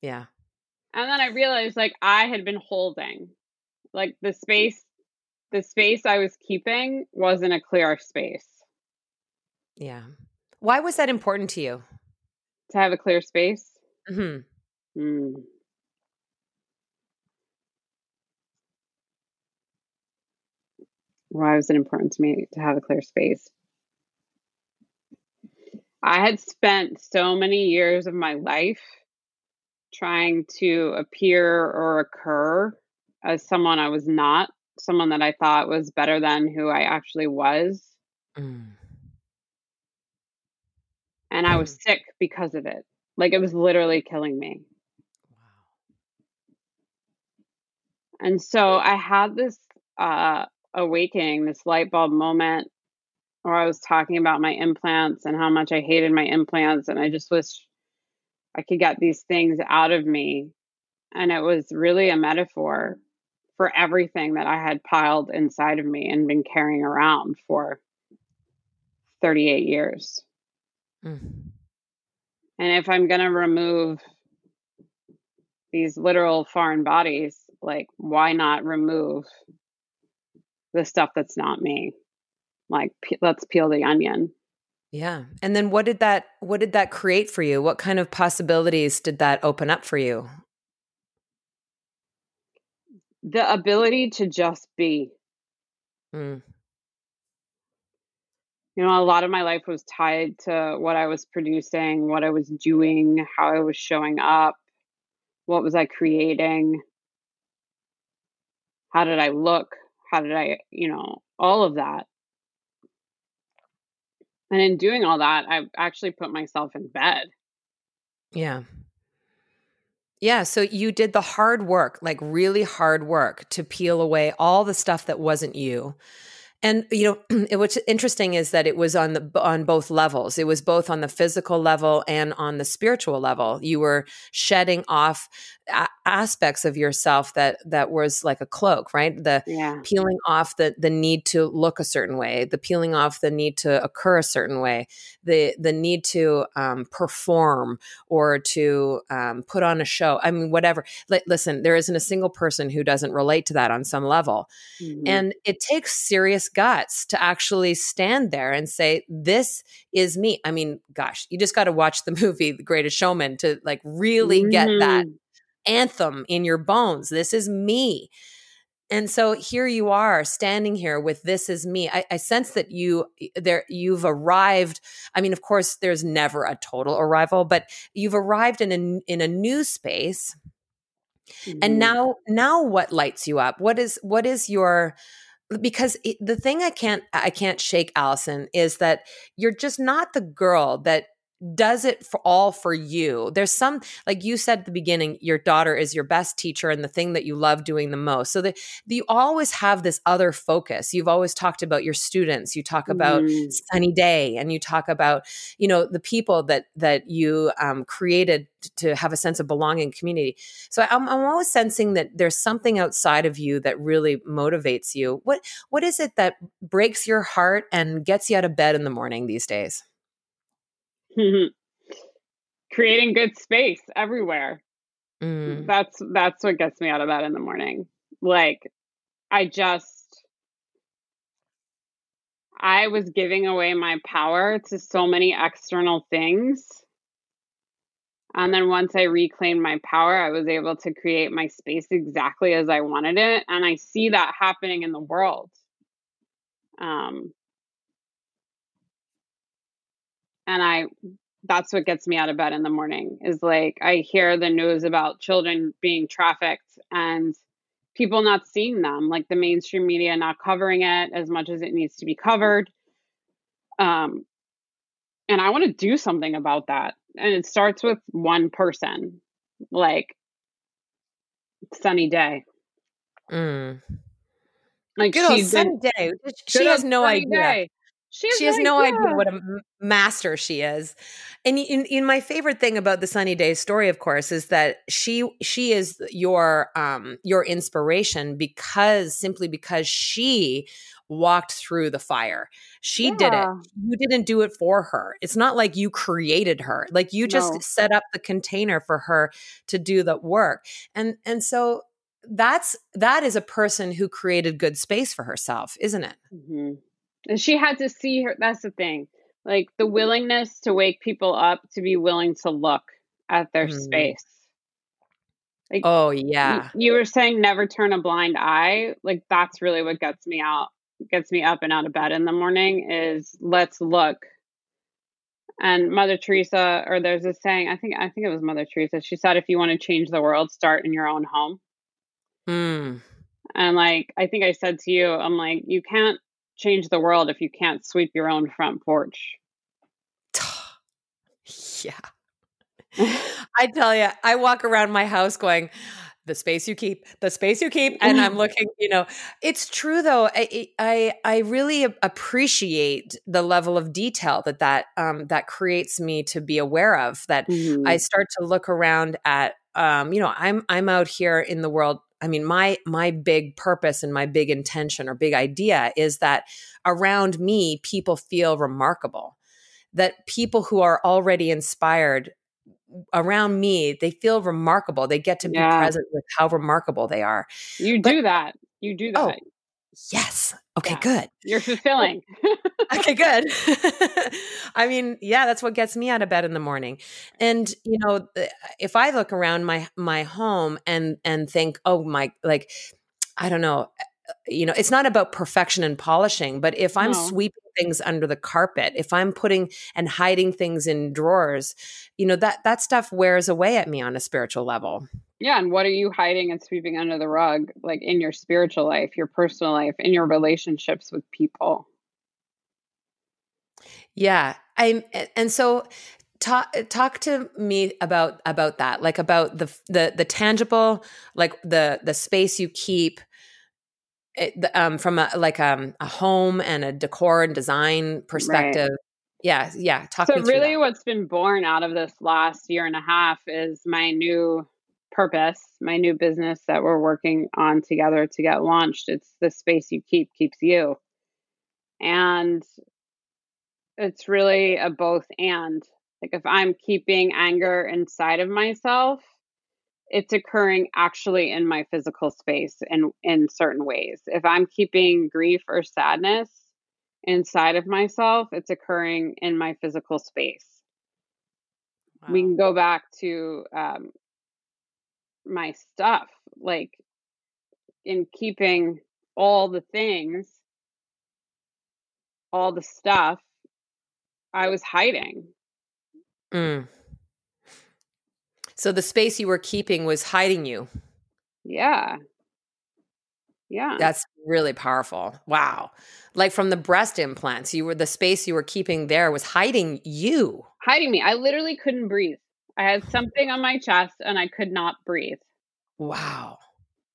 Yeah. And then I realized like I had been holding like the space the space I was keeping wasn't a clear space. Yeah. Why was that important to you? To have a clear space. hmm Hmm. Why was it important to me to have a clear space? I had spent so many years of my life trying to appear or occur as someone I was not, someone that I thought was better than who I actually was. Mm. And I was mm. sick because of it. Like it was literally killing me. Wow. And so I had this uh, awakening, this light bulb moment where I was talking about my implants and how much I hated my implants. And I just wish I could get these things out of me. And it was really a metaphor for everything that I had piled inside of me and been carrying around for 38 years. Mm. And if I'm going to remove these literal foreign bodies, like, why not remove the stuff that's not me? Like, let's peel the onion. Yeah. And then what did that what did that create for you? What kind of possibilities did that open up for you? The ability to just be. Mm. You know, a lot of my life was tied to what I was producing, what I was doing, how I was showing up, what was I creating, how did I look, how did I, you know, all of that. And in doing all that, I've actually put myself in bed. Yeah. Yeah. So you did the hard work, like really hard work to peel away all the stuff that wasn't you and you know what's interesting is that it was on the on both levels. It was both on the physical level and on the spiritual level. You were shedding off a- aspects of yourself that that was like a cloak right? The yeah. peeling off the the need to look a certain way the peeling off the need to occur a certain way the the need to um, perform or to um, put on a show. I mean whatever. L- listen there isn't a single person who doesn't relate to that on some level. Mm-hmm. and it takes serious guts to actually stand there and say, This is me. I mean, gosh, you just got to watch the movie, The Greatest Showman, to like really get that mm. anthem in your bones. This is me. And so here you are standing here with this is me. I, I, sense that you there you've arrived. I mean, of course, there's never a total arrival, but you've arrived in a in a new space. Mm-hmm. And now now what lights you up? What is what is your because it, the thing I can't I can't shake Allison is that you're just not the girl that does it for all for you. There's some like you said at the beginning, your daughter is your best teacher and the thing that you love doing the most. So that you always have this other focus. You've always talked about your students. You talk about mm. Sunny Day, and you talk about you know the people that that you um, created to have a sense of belonging community. So I'm, I'm always sensing that there's something outside of you that really motivates you. What what is it that breaks your heart and gets you out of bed in the morning these days? Creating good space everywhere. Mm. That's that's what gets me out of bed in the morning. Like I just I was giving away my power to so many external things. And then once I reclaimed my power, I was able to create my space exactly as I wanted it. And I see that happening in the world. Um, and I that's what gets me out of bed in the morning is like I hear the news about children being trafficked and people not seeing them, like the mainstream media not covering it as much as it needs to be covered. Um, and I want to do something about that. And it starts with one person, like Sunny Day. Mm. Like Good old Sunny Day. She has no idea. Day. She has, she has no, idea. idea what a master she is. And in, in, my favorite thing about the Sunny Day story, of course, is that she she is your um your inspiration because simply because she walked through the fire. She yeah. did it. You didn't do it for her. It's not like you created her. Like you just no. set up the container for her to do the work. And and so that's that is a person who created good space for herself, isn't it? Mm-hmm. And she had to see her. That's the thing. Like the willingness to wake people up to be willing to look at their mm. space. Like, oh, yeah. You, you were saying never turn a blind eye. Like, that's really what gets me out, gets me up and out of bed in the morning is let's look And Mother Teresa, or there's a saying, I think I think it was Mother Teresa. She said, "If you want to change the world, start in your own home." Mm. And like I think I said to you, I'm like, you can't change the world if you can't sweep your own front porch. yeah. I tell you, I walk around my house going, the space you keep, the space you keep, and I'm looking. You know, it's true though. I I, I really appreciate the level of detail that that um, that creates me to be aware of. That mm-hmm. I start to look around at. Um, you know, I'm I'm out here in the world. I mean, my my big purpose and my big intention or big idea is that around me, people feel remarkable. That people who are already inspired around me, they feel remarkable. They get to be yeah. present with how remarkable they are. You but, do that. You do oh, that. Oh, yes. Okay, yeah. good. You're fulfilling. okay, good. I mean, yeah, that's what gets me out of bed in the morning. And you know, if I look around my my home and and think, "Oh my like I don't know, eh, you know, it's not about perfection and polishing, but if I'm no. sweeping things under the carpet, if I'm putting and hiding things in drawers, you know, that that stuff wears away at me on a spiritual level. Yeah, and what are you hiding and sweeping under the rug like in your spiritual life, your personal life, in your relationships with people? Yeah. I'm, and so talk talk to me about about that like about the the the tangible like the the space you keep it, um, from a like um, a home and a decor and design perspective. Right. Yeah, yeah. Talk to me. so really, what's been born out of this last year and a half is my new purpose, my new business that we're working on together to get launched. It's the space you keep keeps you, and it's really a both and. Like if I'm keeping anger inside of myself, it's occurring actually in my physical space in in certain ways. If I'm keeping grief or sadness inside of myself, it's occurring in my physical space. Wow. We can go back to um, my stuff, like in keeping all the things, all the stuff, I was hiding. Mm. So the space you were keeping was hiding you. Yeah. Yeah. That's really powerful. Wow. Like from the breast implants, you were the space you were keeping there was hiding you. Hiding me. I literally couldn't breathe. I had something on my chest and I could not breathe. Wow.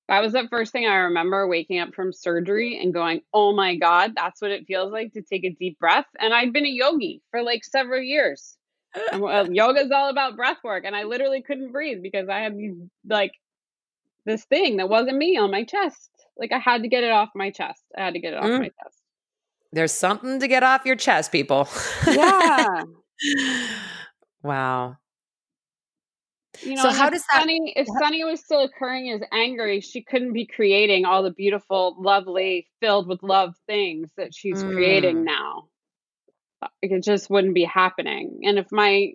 That was the first thing I remember waking up from surgery and going, oh my God, that's what it feels like to take a deep breath. And I'd been a yogi for like several years well, yoga is all about breath work, and I literally couldn't breathe because I had these like this thing that wasn't me on my chest. Like I had to get it off my chest. I had to get it off mm. my chest. There's something to get off your chest, people. Yeah. wow. You know, so how does that? Sunny, if Sunny was still occurring as angry, she couldn't be creating all the beautiful, lovely, filled with love things that she's mm. creating now it just wouldn't be happening. And if my,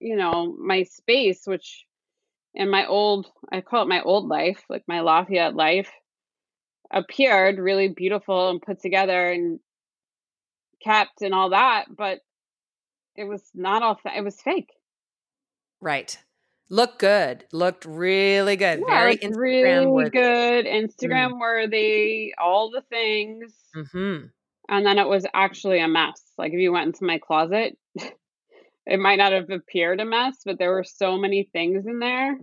you know, my space, which in my old, I call it my old life, like my Lafayette life, appeared really beautiful and put together and kept and all that, but it was not all, it was fake. Right. Looked good. Looked really good. Yeah, Very Instagram really worthy. good. Instagram mm. worthy. All the things. Mm-hmm and then it was actually a mess. Like if you went into my closet, it might not have appeared a mess, but there were so many things in there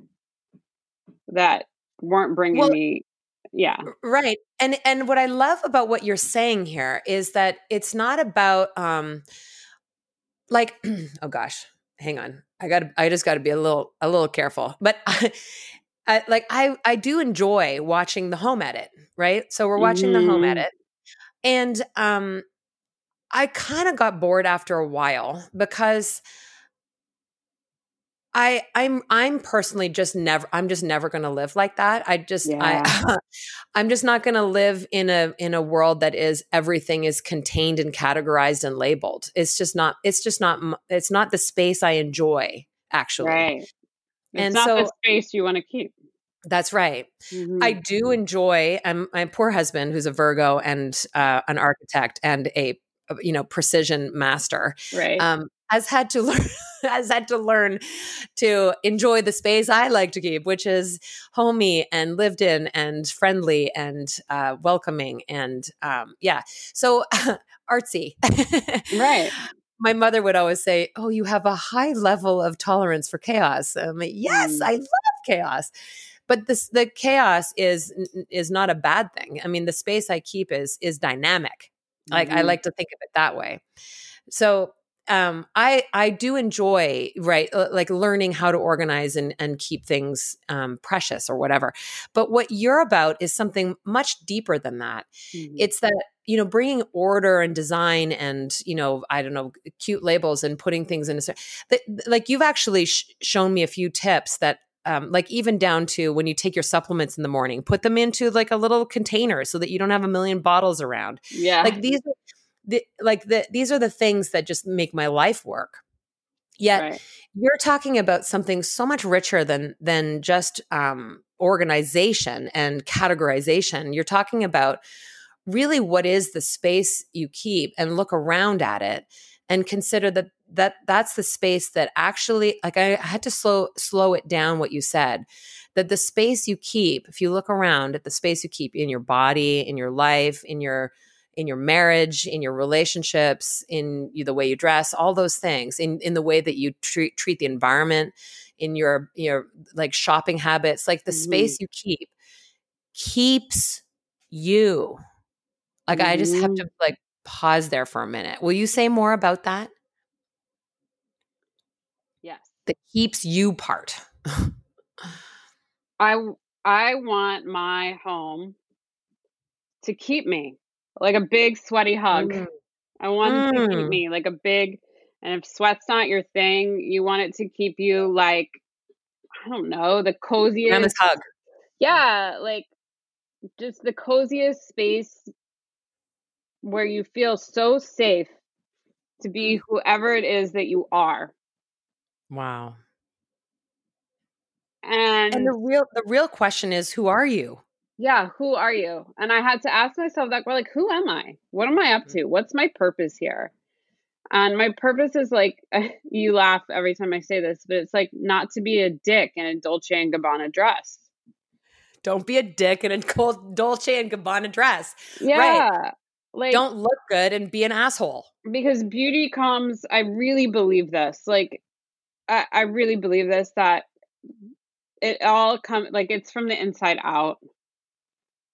that weren't bringing well, me yeah right and and what i love about what you're saying here is that it's not about um like oh gosh hang on i got i just got to be a little a little careful but I, I, like i i do enjoy watching the home edit right so we're watching mm-hmm. the home mm-hmm. edit and um, I kind of got bored after a while because I I'm I'm personally just never I'm just never going to live like that. I just yeah. I I'm just not going to live in a in a world that is everything is contained and categorized and labeled. It's just not it's just not it's not the space I enjoy actually. Right. It's and not so, the space you want to keep. That's right. Mm-hmm. I do enjoy. I'm my poor husband, who's a Virgo and uh, an architect and a you know precision master. Right. Um, has had to learn has had to learn to enjoy the space I like to keep, which is homey and lived in and friendly and uh, welcoming and um, yeah. So artsy, right? My mother would always say, "Oh, you have a high level of tolerance for chaos." I'm like, "Yes, mm. I love chaos." But this the chaos is is not a bad thing. I mean, the space I keep is is dynamic. Like mm-hmm. I like to think of it that way. So um, I I do enjoy right like learning how to organize and and keep things um, precious or whatever. But what you're about is something much deeper than that. Mm-hmm. It's that you know bringing order and design and you know I don't know cute labels and putting things in a that, like you've actually sh- shown me a few tips that um, like even down to when you take your supplements in the morning, put them into like a little container so that you don't have a million bottles around. Yeah, like these the, like the, these are the things that just make my life work. Yet right. you're talking about something so much richer than than just um, organization and categorization. You're talking about really what is the space you keep and look around at it and consider that that that's the space that actually like I had to slow slow it down what you said that the space you keep if you look around at the space you keep in your body in your life in your in your marriage, in your relationships, in the way you dress, all those things, in in the way that you treat treat the environment, in your your like shopping habits, like the mm-hmm. space you keep keeps you. Like mm-hmm. I just have to mm-hmm. like pause there for a minute. Will you say more about that? Yes. The keeps you part. I I want my home to keep me like a big sweaty hug. Mm. I want mm. it to keep mm. me like a big, and if sweat's not your thing, you want it to keep you like, I don't know, the coziest Grandma's hug. Yeah, like just the coziest space where you feel so safe to be whoever it is that you are. Wow. And, and the real the real question is who are you? Yeah, who are you? And I had to ask myself that, like, who am I? What am I up mm. to? What's my purpose here? And my purpose is like, you laugh every time I say this, but it's like not to be a dick in a Dolce and Gabbana dress. Don't be a dick in a Dolce and Gabbana dress. Yeah. Right. Like, don't look good and be an asshole. Because beauty comes, I really believe this. Like, I, I really believe this that it all comes, like, it's from the inside out.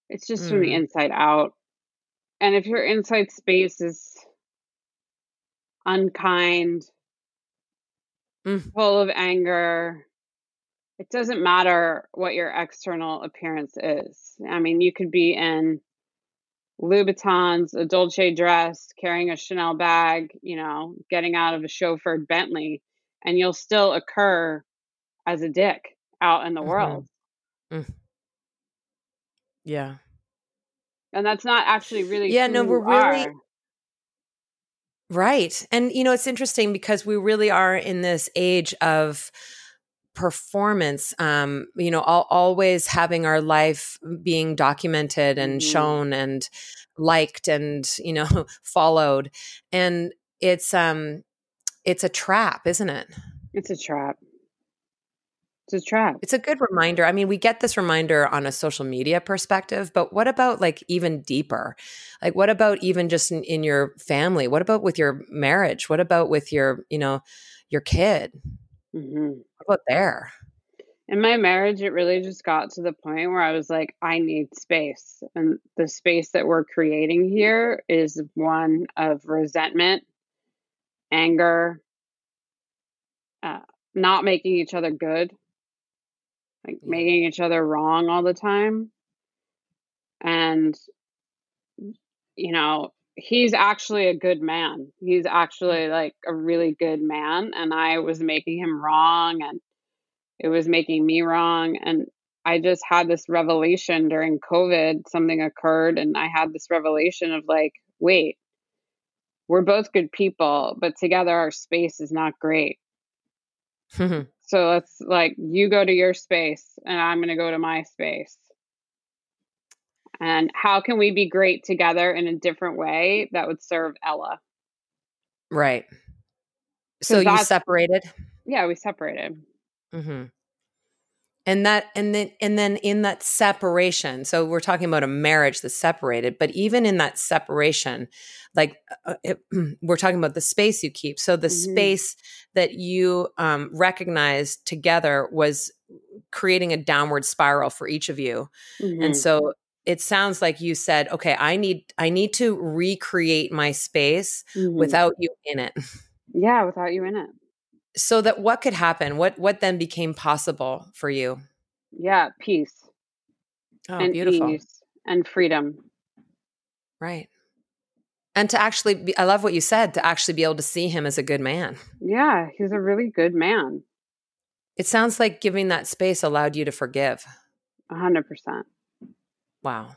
It's just mm. from the mm. inside out. And if your inside space is unkind, mm. full of anger, it doesn't matter what your external appearance is. I mean, you could be in Louboutins, a Dolce dress, carrying a Chanel bag, you know, getting out of a chauffeured Bentley, and you'll still occur as a dick out in the mm-hmm. world. Mm. Yeah. And that's not actually really Yeah, no, we're really are. Right. And you know, it's interesting because we really are in this age of performance um you know all, always having our life being documented and mm-hmm. shown and liked and you know followed and it's um it's a trap isn't it it's a trap it's a trap. It's a good reminder. I mean, we get this reminder on a social media perspective, but what about like even deeper? Like, what about even just in, in your family? What about with your marriage? What about with your, you know, your kid? Mm-hmm. What about there? In my marriage, it really just got to the point where I was like, I need space. And the space that we're creating here is one of resentment, anger, uh, not making each other good like making each other wrong all the time. And, you know, he's actually a good man. He's actually like a really good man. And I was making him wrong and it was making me wrong. And I just had this revelation during COVID. Something occurred, and I had this revelation of like, wait, we're both good people, but together our space is not great. So let's like you go to your space and I'm going to go to my space. And how can we be great together in a different way that would serve Ella? Right. So you separated? Yeah, we separated. Mm-hmm. And that, and then, and then in that separation. So we're talking about a marriage that's separated, but even in that separation, like uh, it, we're talking about the space you keep. So the mm-hmm. space that you um, recognized together was creating a downward spiral for each of you. Mm-hmm. And so it sounds like you said, okay, I need, I need to recreate my space mm-hmm. without you in it. Yeah, without you in it so that what could happen? What what then became possible for you? Yeah peace. Oh and beautiful. ease and freedom. Right. And to actually be, i love what you said to actually be able to see him as a good man. Yeah he's a really good man. It sounds like giving that space allowed you to forgive. A hundred percent. Wow.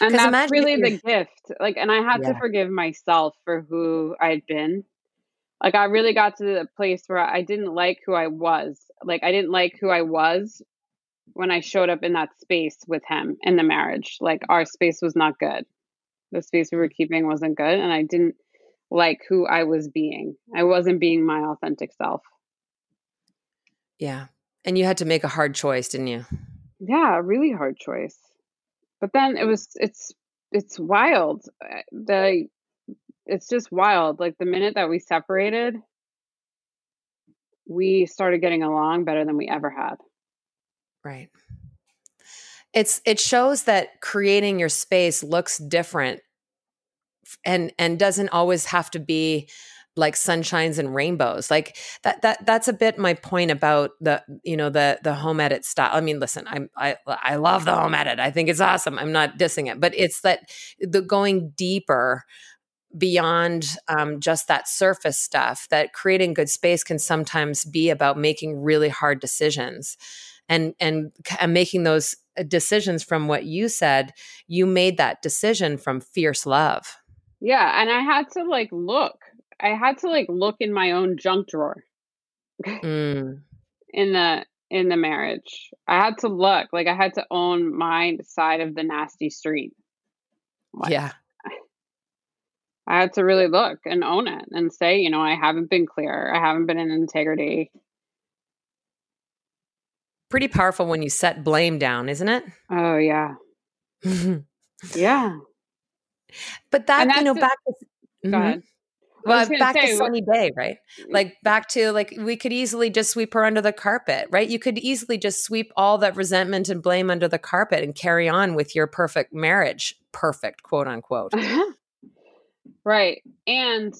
And that's really the gift like and i had yeah. to forgive myself for who i'd been like I really got to the place where I didn't like who I was. Like I didn't like who I was when I showed up in that space with him in the marriage. Like our space was not good. The space we were keeping wasn't good and I didn't like who I was being. I wasn't being my authentic self. Yeah. And you had to make a hard choice, didn't you? Yeah, a really hard choice. But then it was it's it's wild. Eh, the it's just wild. Like the minute that we separated, we started getting along better than we ever had. Right. It's it shows that creating your space looks different and and doesn't always have to be like sunshines and rainbows like that that that's a bit my point about the you know the the home edit style i mean listen i'm i i love the home edit i think it's awesome i'm not dissing it but it's that the going deeper beyond um, just that surface stuff that creating good space can sometimes be about making really hard decisions and and, and making those uh, decisions from what you said you made that decision from fierce love. Yeah and i had to like look i had to like look in my own junk drawer. Mm. in the in the marriage. I had to look like i had to own my side of the nasty street. Like, yeah I had to really look and own it and say, you know, I haven't been clear. I haven't been in integrity. Pretty powerful when you set blame down, isn't it? Oh, yeah. yeah. But that, you know, the, back to, mm-hmm. Well, back say, to sunny day, right? Like back to like we could easily just sweep her under the carpet, right? You could easily just sweep all that resentment and blame under the carpet and carry on with your perfect marriage, perfect, quote unquote. Uh-huh. Right. And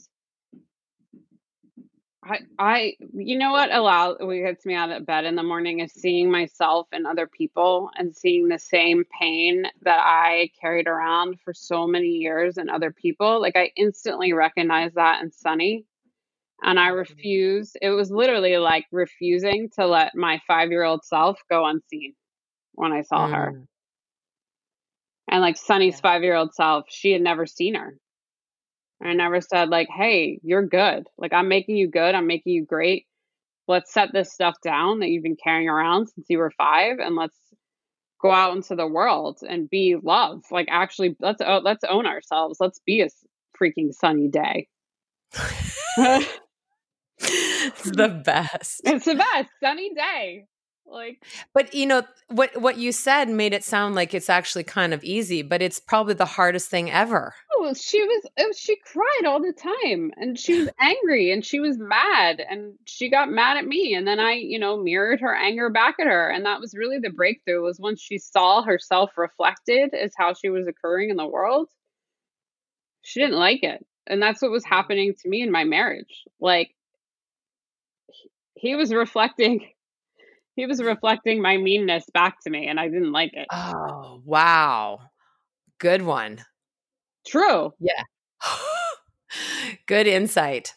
I, I, you know what allows what gets me out of bed in the morning is seeing myself and other people and seeing the same pain that I carried around for so many years in other people. Like I instantly recognize that in Sunny, and I mm-hmm. refuse. It was literally like refusing to let my five year old self go unseen when I saw mm. her. And like Sunny's yeah. five year old self, she had never seen her. I never said like, "Hey, you're good. Like I'm making you good. I'm making you great. Let's set this stuff down that you've been carrying around since you were 5 and let's go out into the world and be love. Like actually let's let's own ourselves. Let's be a freaking sunny day." it's the best. It's the best sunny day like but you know what what you said made it sound like it's actually kind of easy but it's probably the hardest thing ever oh she was, was she cried all the time and she was angry and she was mad and she got mad at me and then i you know mirrored her anger back at her and that was really the breakthrough was once she saw herself reflected as how she was occurring in the world she didn't like it and that's what was mm. happening to me in my marriage like he was reflecting he was reflecting my meanness back to me and I didn't like it. Oh, wow. Good one. True. Yeah. Good insight.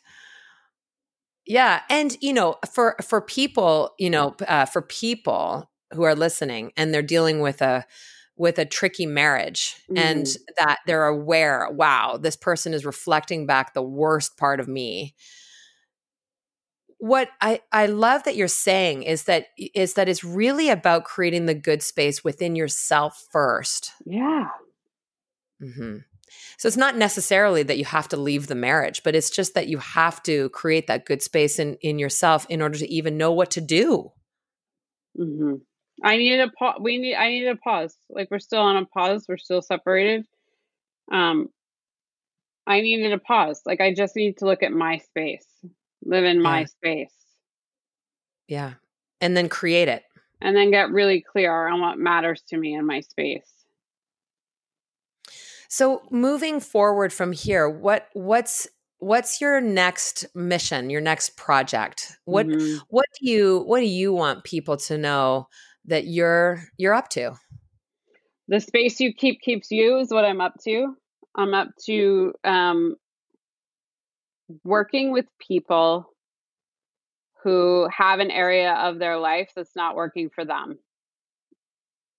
Yeah, and you know, for for people, you know, uh, for people who are listening and they're dealing with a with a tricky marriage mm. and that they're aware, wow, this person is reflecting back the worst part of me what I, I love that you're saying is that is that it's really about creating the good space within yourself first. Yeah. Mm-hmm. So it's not necessarily that you have to leave the marriage, but it's just that you have to create that good space in in yourself in order to even know what to do. Mm-hmm. I needed a pause. We need. I needed a pause. Like we're still on a pause. We're still separated. Um, I needed a pause. Like I just need to look at my space, live in my yeah. space. Yeah, and then create it, and then get really clear on what matters to me in my space. So moving forward from here, what what's what's your next mission, your next project? What mm-hmm. what do you what do you want people to know that you're you're up to? The space you keep keeps you is what I'm up to. I'm up to um, working with people who have an area of their life that's not working for them.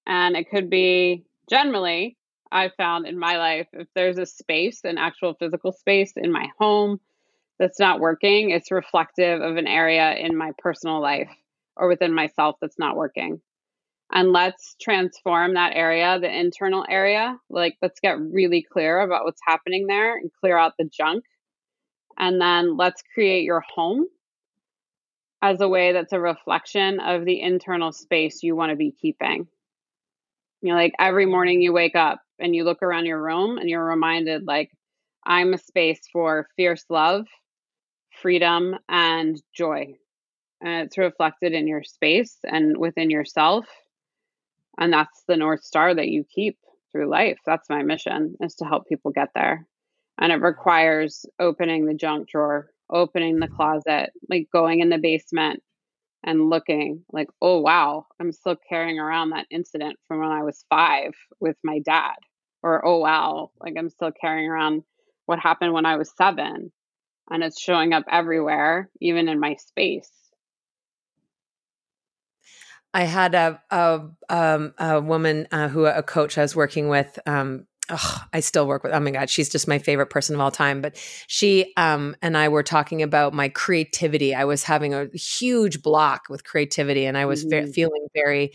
And it could be generally I found in my life, if there's a space, an actual physical space in my home that's not working, it's reflective of an area in my personal life or within myself that's not working. And let's transform that area, the internal area. Like, let's get really clear about what's happening there and clear out the junk. And then let's create your home as a way that's a reflection of the internal space you want to be keeping. You know, like every morning you wake up, and you look around your room and you're reminded like I'm a space for fierce love, freedom, and joy. And it's reflected in your space and within yourself. And that's the North Star that you keep through life. That's my mission is to help people get there. And it requires opening the junk drawer, opening the closet, like going in the basement and looking like, oh, wow, I'm still carrying around that incident from when I was five with my dad. Or, oh, wow, like I'm still carrying around what happened when I was seven. And it's showing up everywhere, even in my space. I had a a, um, a woman uh, who a coach I was working with um, oh, I still work with. Oh my god, she's just my favorite person of all time. But she um, and I were talking about my creativity. I was having a huge block with creativity, and I was mm-hmm. ve- feeling very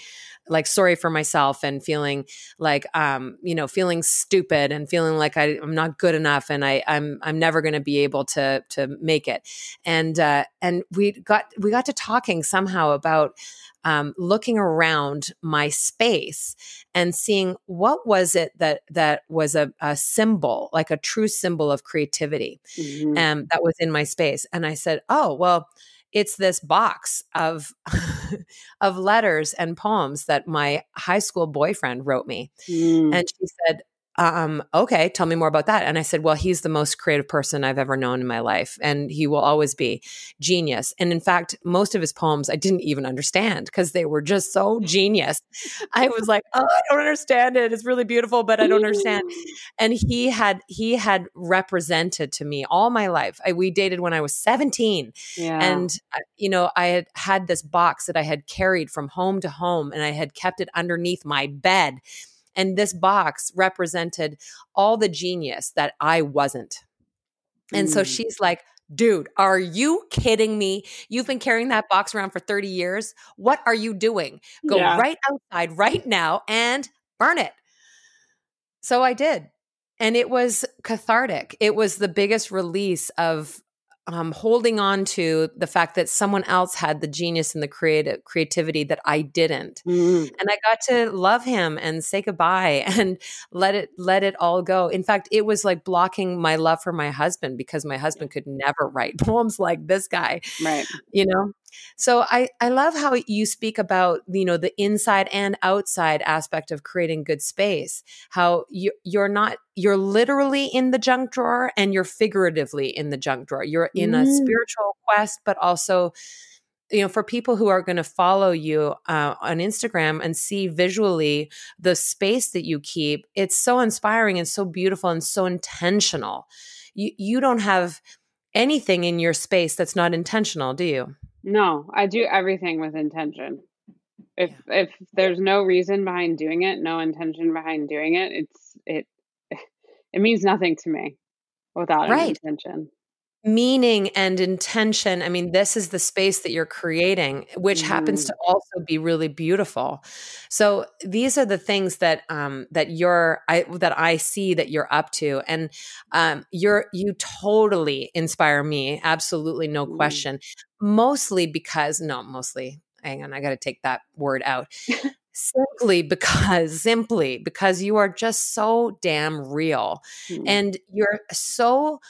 like sorry for myself and feeling like um, you know feeling stupid and feeling like I, am not good enough and I I'm I'm never going to be able to to make it. And uh, and we got we got to talking somehow about um, looking around my space and seeing what was it that that was a, a symbol, like a true symbol of creativity, mm-hmm. um, that was in my space. And I said, "Oh, well." It's this box of of letters and poems that my high school boyfriend wrote me. Mm. And she said, um, okay, tell me more about that. And I said, well, he's the most creative person I've ever known in my life, and he will always be genius. And in fact, most of his poems I didn't even understand because they were just so genius. I was like, oh, I don't understand it. It's really beautiful, but I don't understand. And he had he had represented to me all my life. I, we dated when I was 17, yeah. and uh, you know, I had had this box that I had carried from home to home, and I had kept it underneath my bed and this box represented all the genius that I wasn't. And mm. so she's like, dude, are you kidding me? You've been carrying that box around for 30 years. What are you doing? Go yeah. right outside right now and burn it. So I did. And it was cathartic. It was the biggest release of um, holding on to the fact that someone else had the genius and the creative creativity that I didn't, mm. and I got to love him and say goodbye and let it let it all go. In fact, it was like blocking my love for my husband because my husband could never write poems like this guy, right? You know, so I, I love how you speak about, you know, the inside and outside aspect of creating good space. How you, you're not, you're literally in the junk drawer and you're figuratively in the junk drawer. You're in mm. a spiritual quest, but also, you know, for people who are going to follow you uh, on Instagram and see visually the space that you keep, it's so inspiring and so beautiful and so intentional. You, you don't have anything in your space that's not intentional, do you? No, I do everything with intention. If yeah. if there's no reason behind doing it, no intention behind doing it, it's it it means nothing to me without right. intention. Meaning and intention. I mean, this is the space that you're creating, which mm. happens to mm-hmm. also be really beautiful. So these are the things that um, that you're I that I see that you're up to, and um, you're you totally inspire me. Absolutely, no mm. question. Mostly because no, mostly. Hang on, I got to take that word out. simply because simply because you are just so damn real mm. and you're so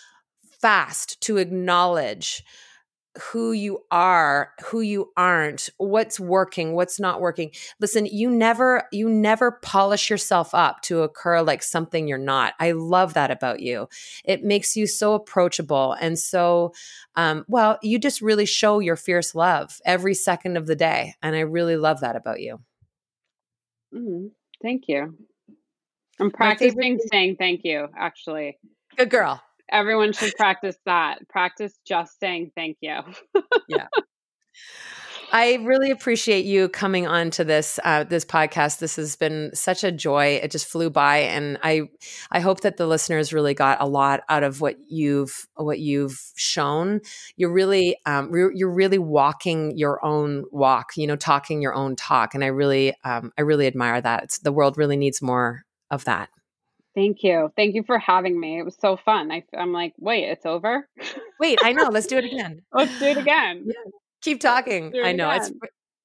fast to acknowledge who you are who you aren't what's working what's not working. Listen you never you never polish yourself up to occur like something you're not. I love that about you. It makes you so approachable and so um, well you just really show your fierce love every second of the day and i really love that about you. Mm, thank you. I'm practicing saying thank you actually. Good girl Everyone should practice that. Practice just saying thank you. yeah. I really appreciate you coming on to this uh, this podcast. This has been such a joy. It just flew by, and I I hope that the listeners really got a lot out of what you've what you've shown. You're really um, you're really walking your own walk. You know, talking your own talk, and I really um, I really admire that. It's, the world really needs more of that. Thank you. Thank you for having me. It was so fun. I, am like, wait, it's over? Wait, I know. Let's do it again. Let's do it again. Yeah. Keep talking. I know. Again. It's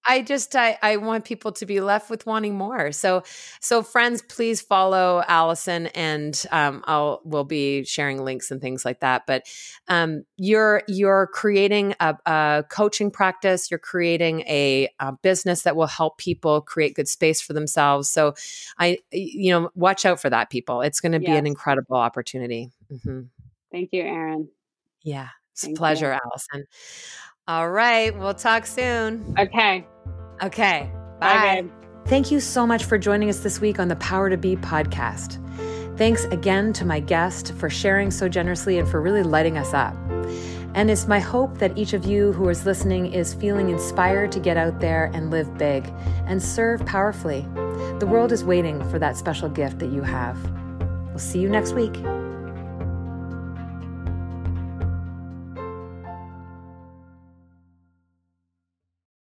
I just I, I want people to be left with wanting more. So so friends, please follow Allison, and um, I'll we'll be sharing links and things like that. But um, you're you're creating a, a, coaching practice. You're creating a, a, business that will help people create good space for themselves. So I you know watch out for that, people. It's going to be an incredible opportunity. Mm-hmm. Thank you, Erin. Yeah, it's Thank a pleasure, you. Allison. All right. We'll talk soon. Okay. Okay. Bye. Bye Thank you so much for joining us this week on the Power to Be podcast. Thanks again to my guest for sharing so generously and for really lighting us up. And it's my hope that each of you who is listening is feeling inspired to get out there and live big and serve powerfully. The world is waiting for that special gift that you have. We'll see you next week.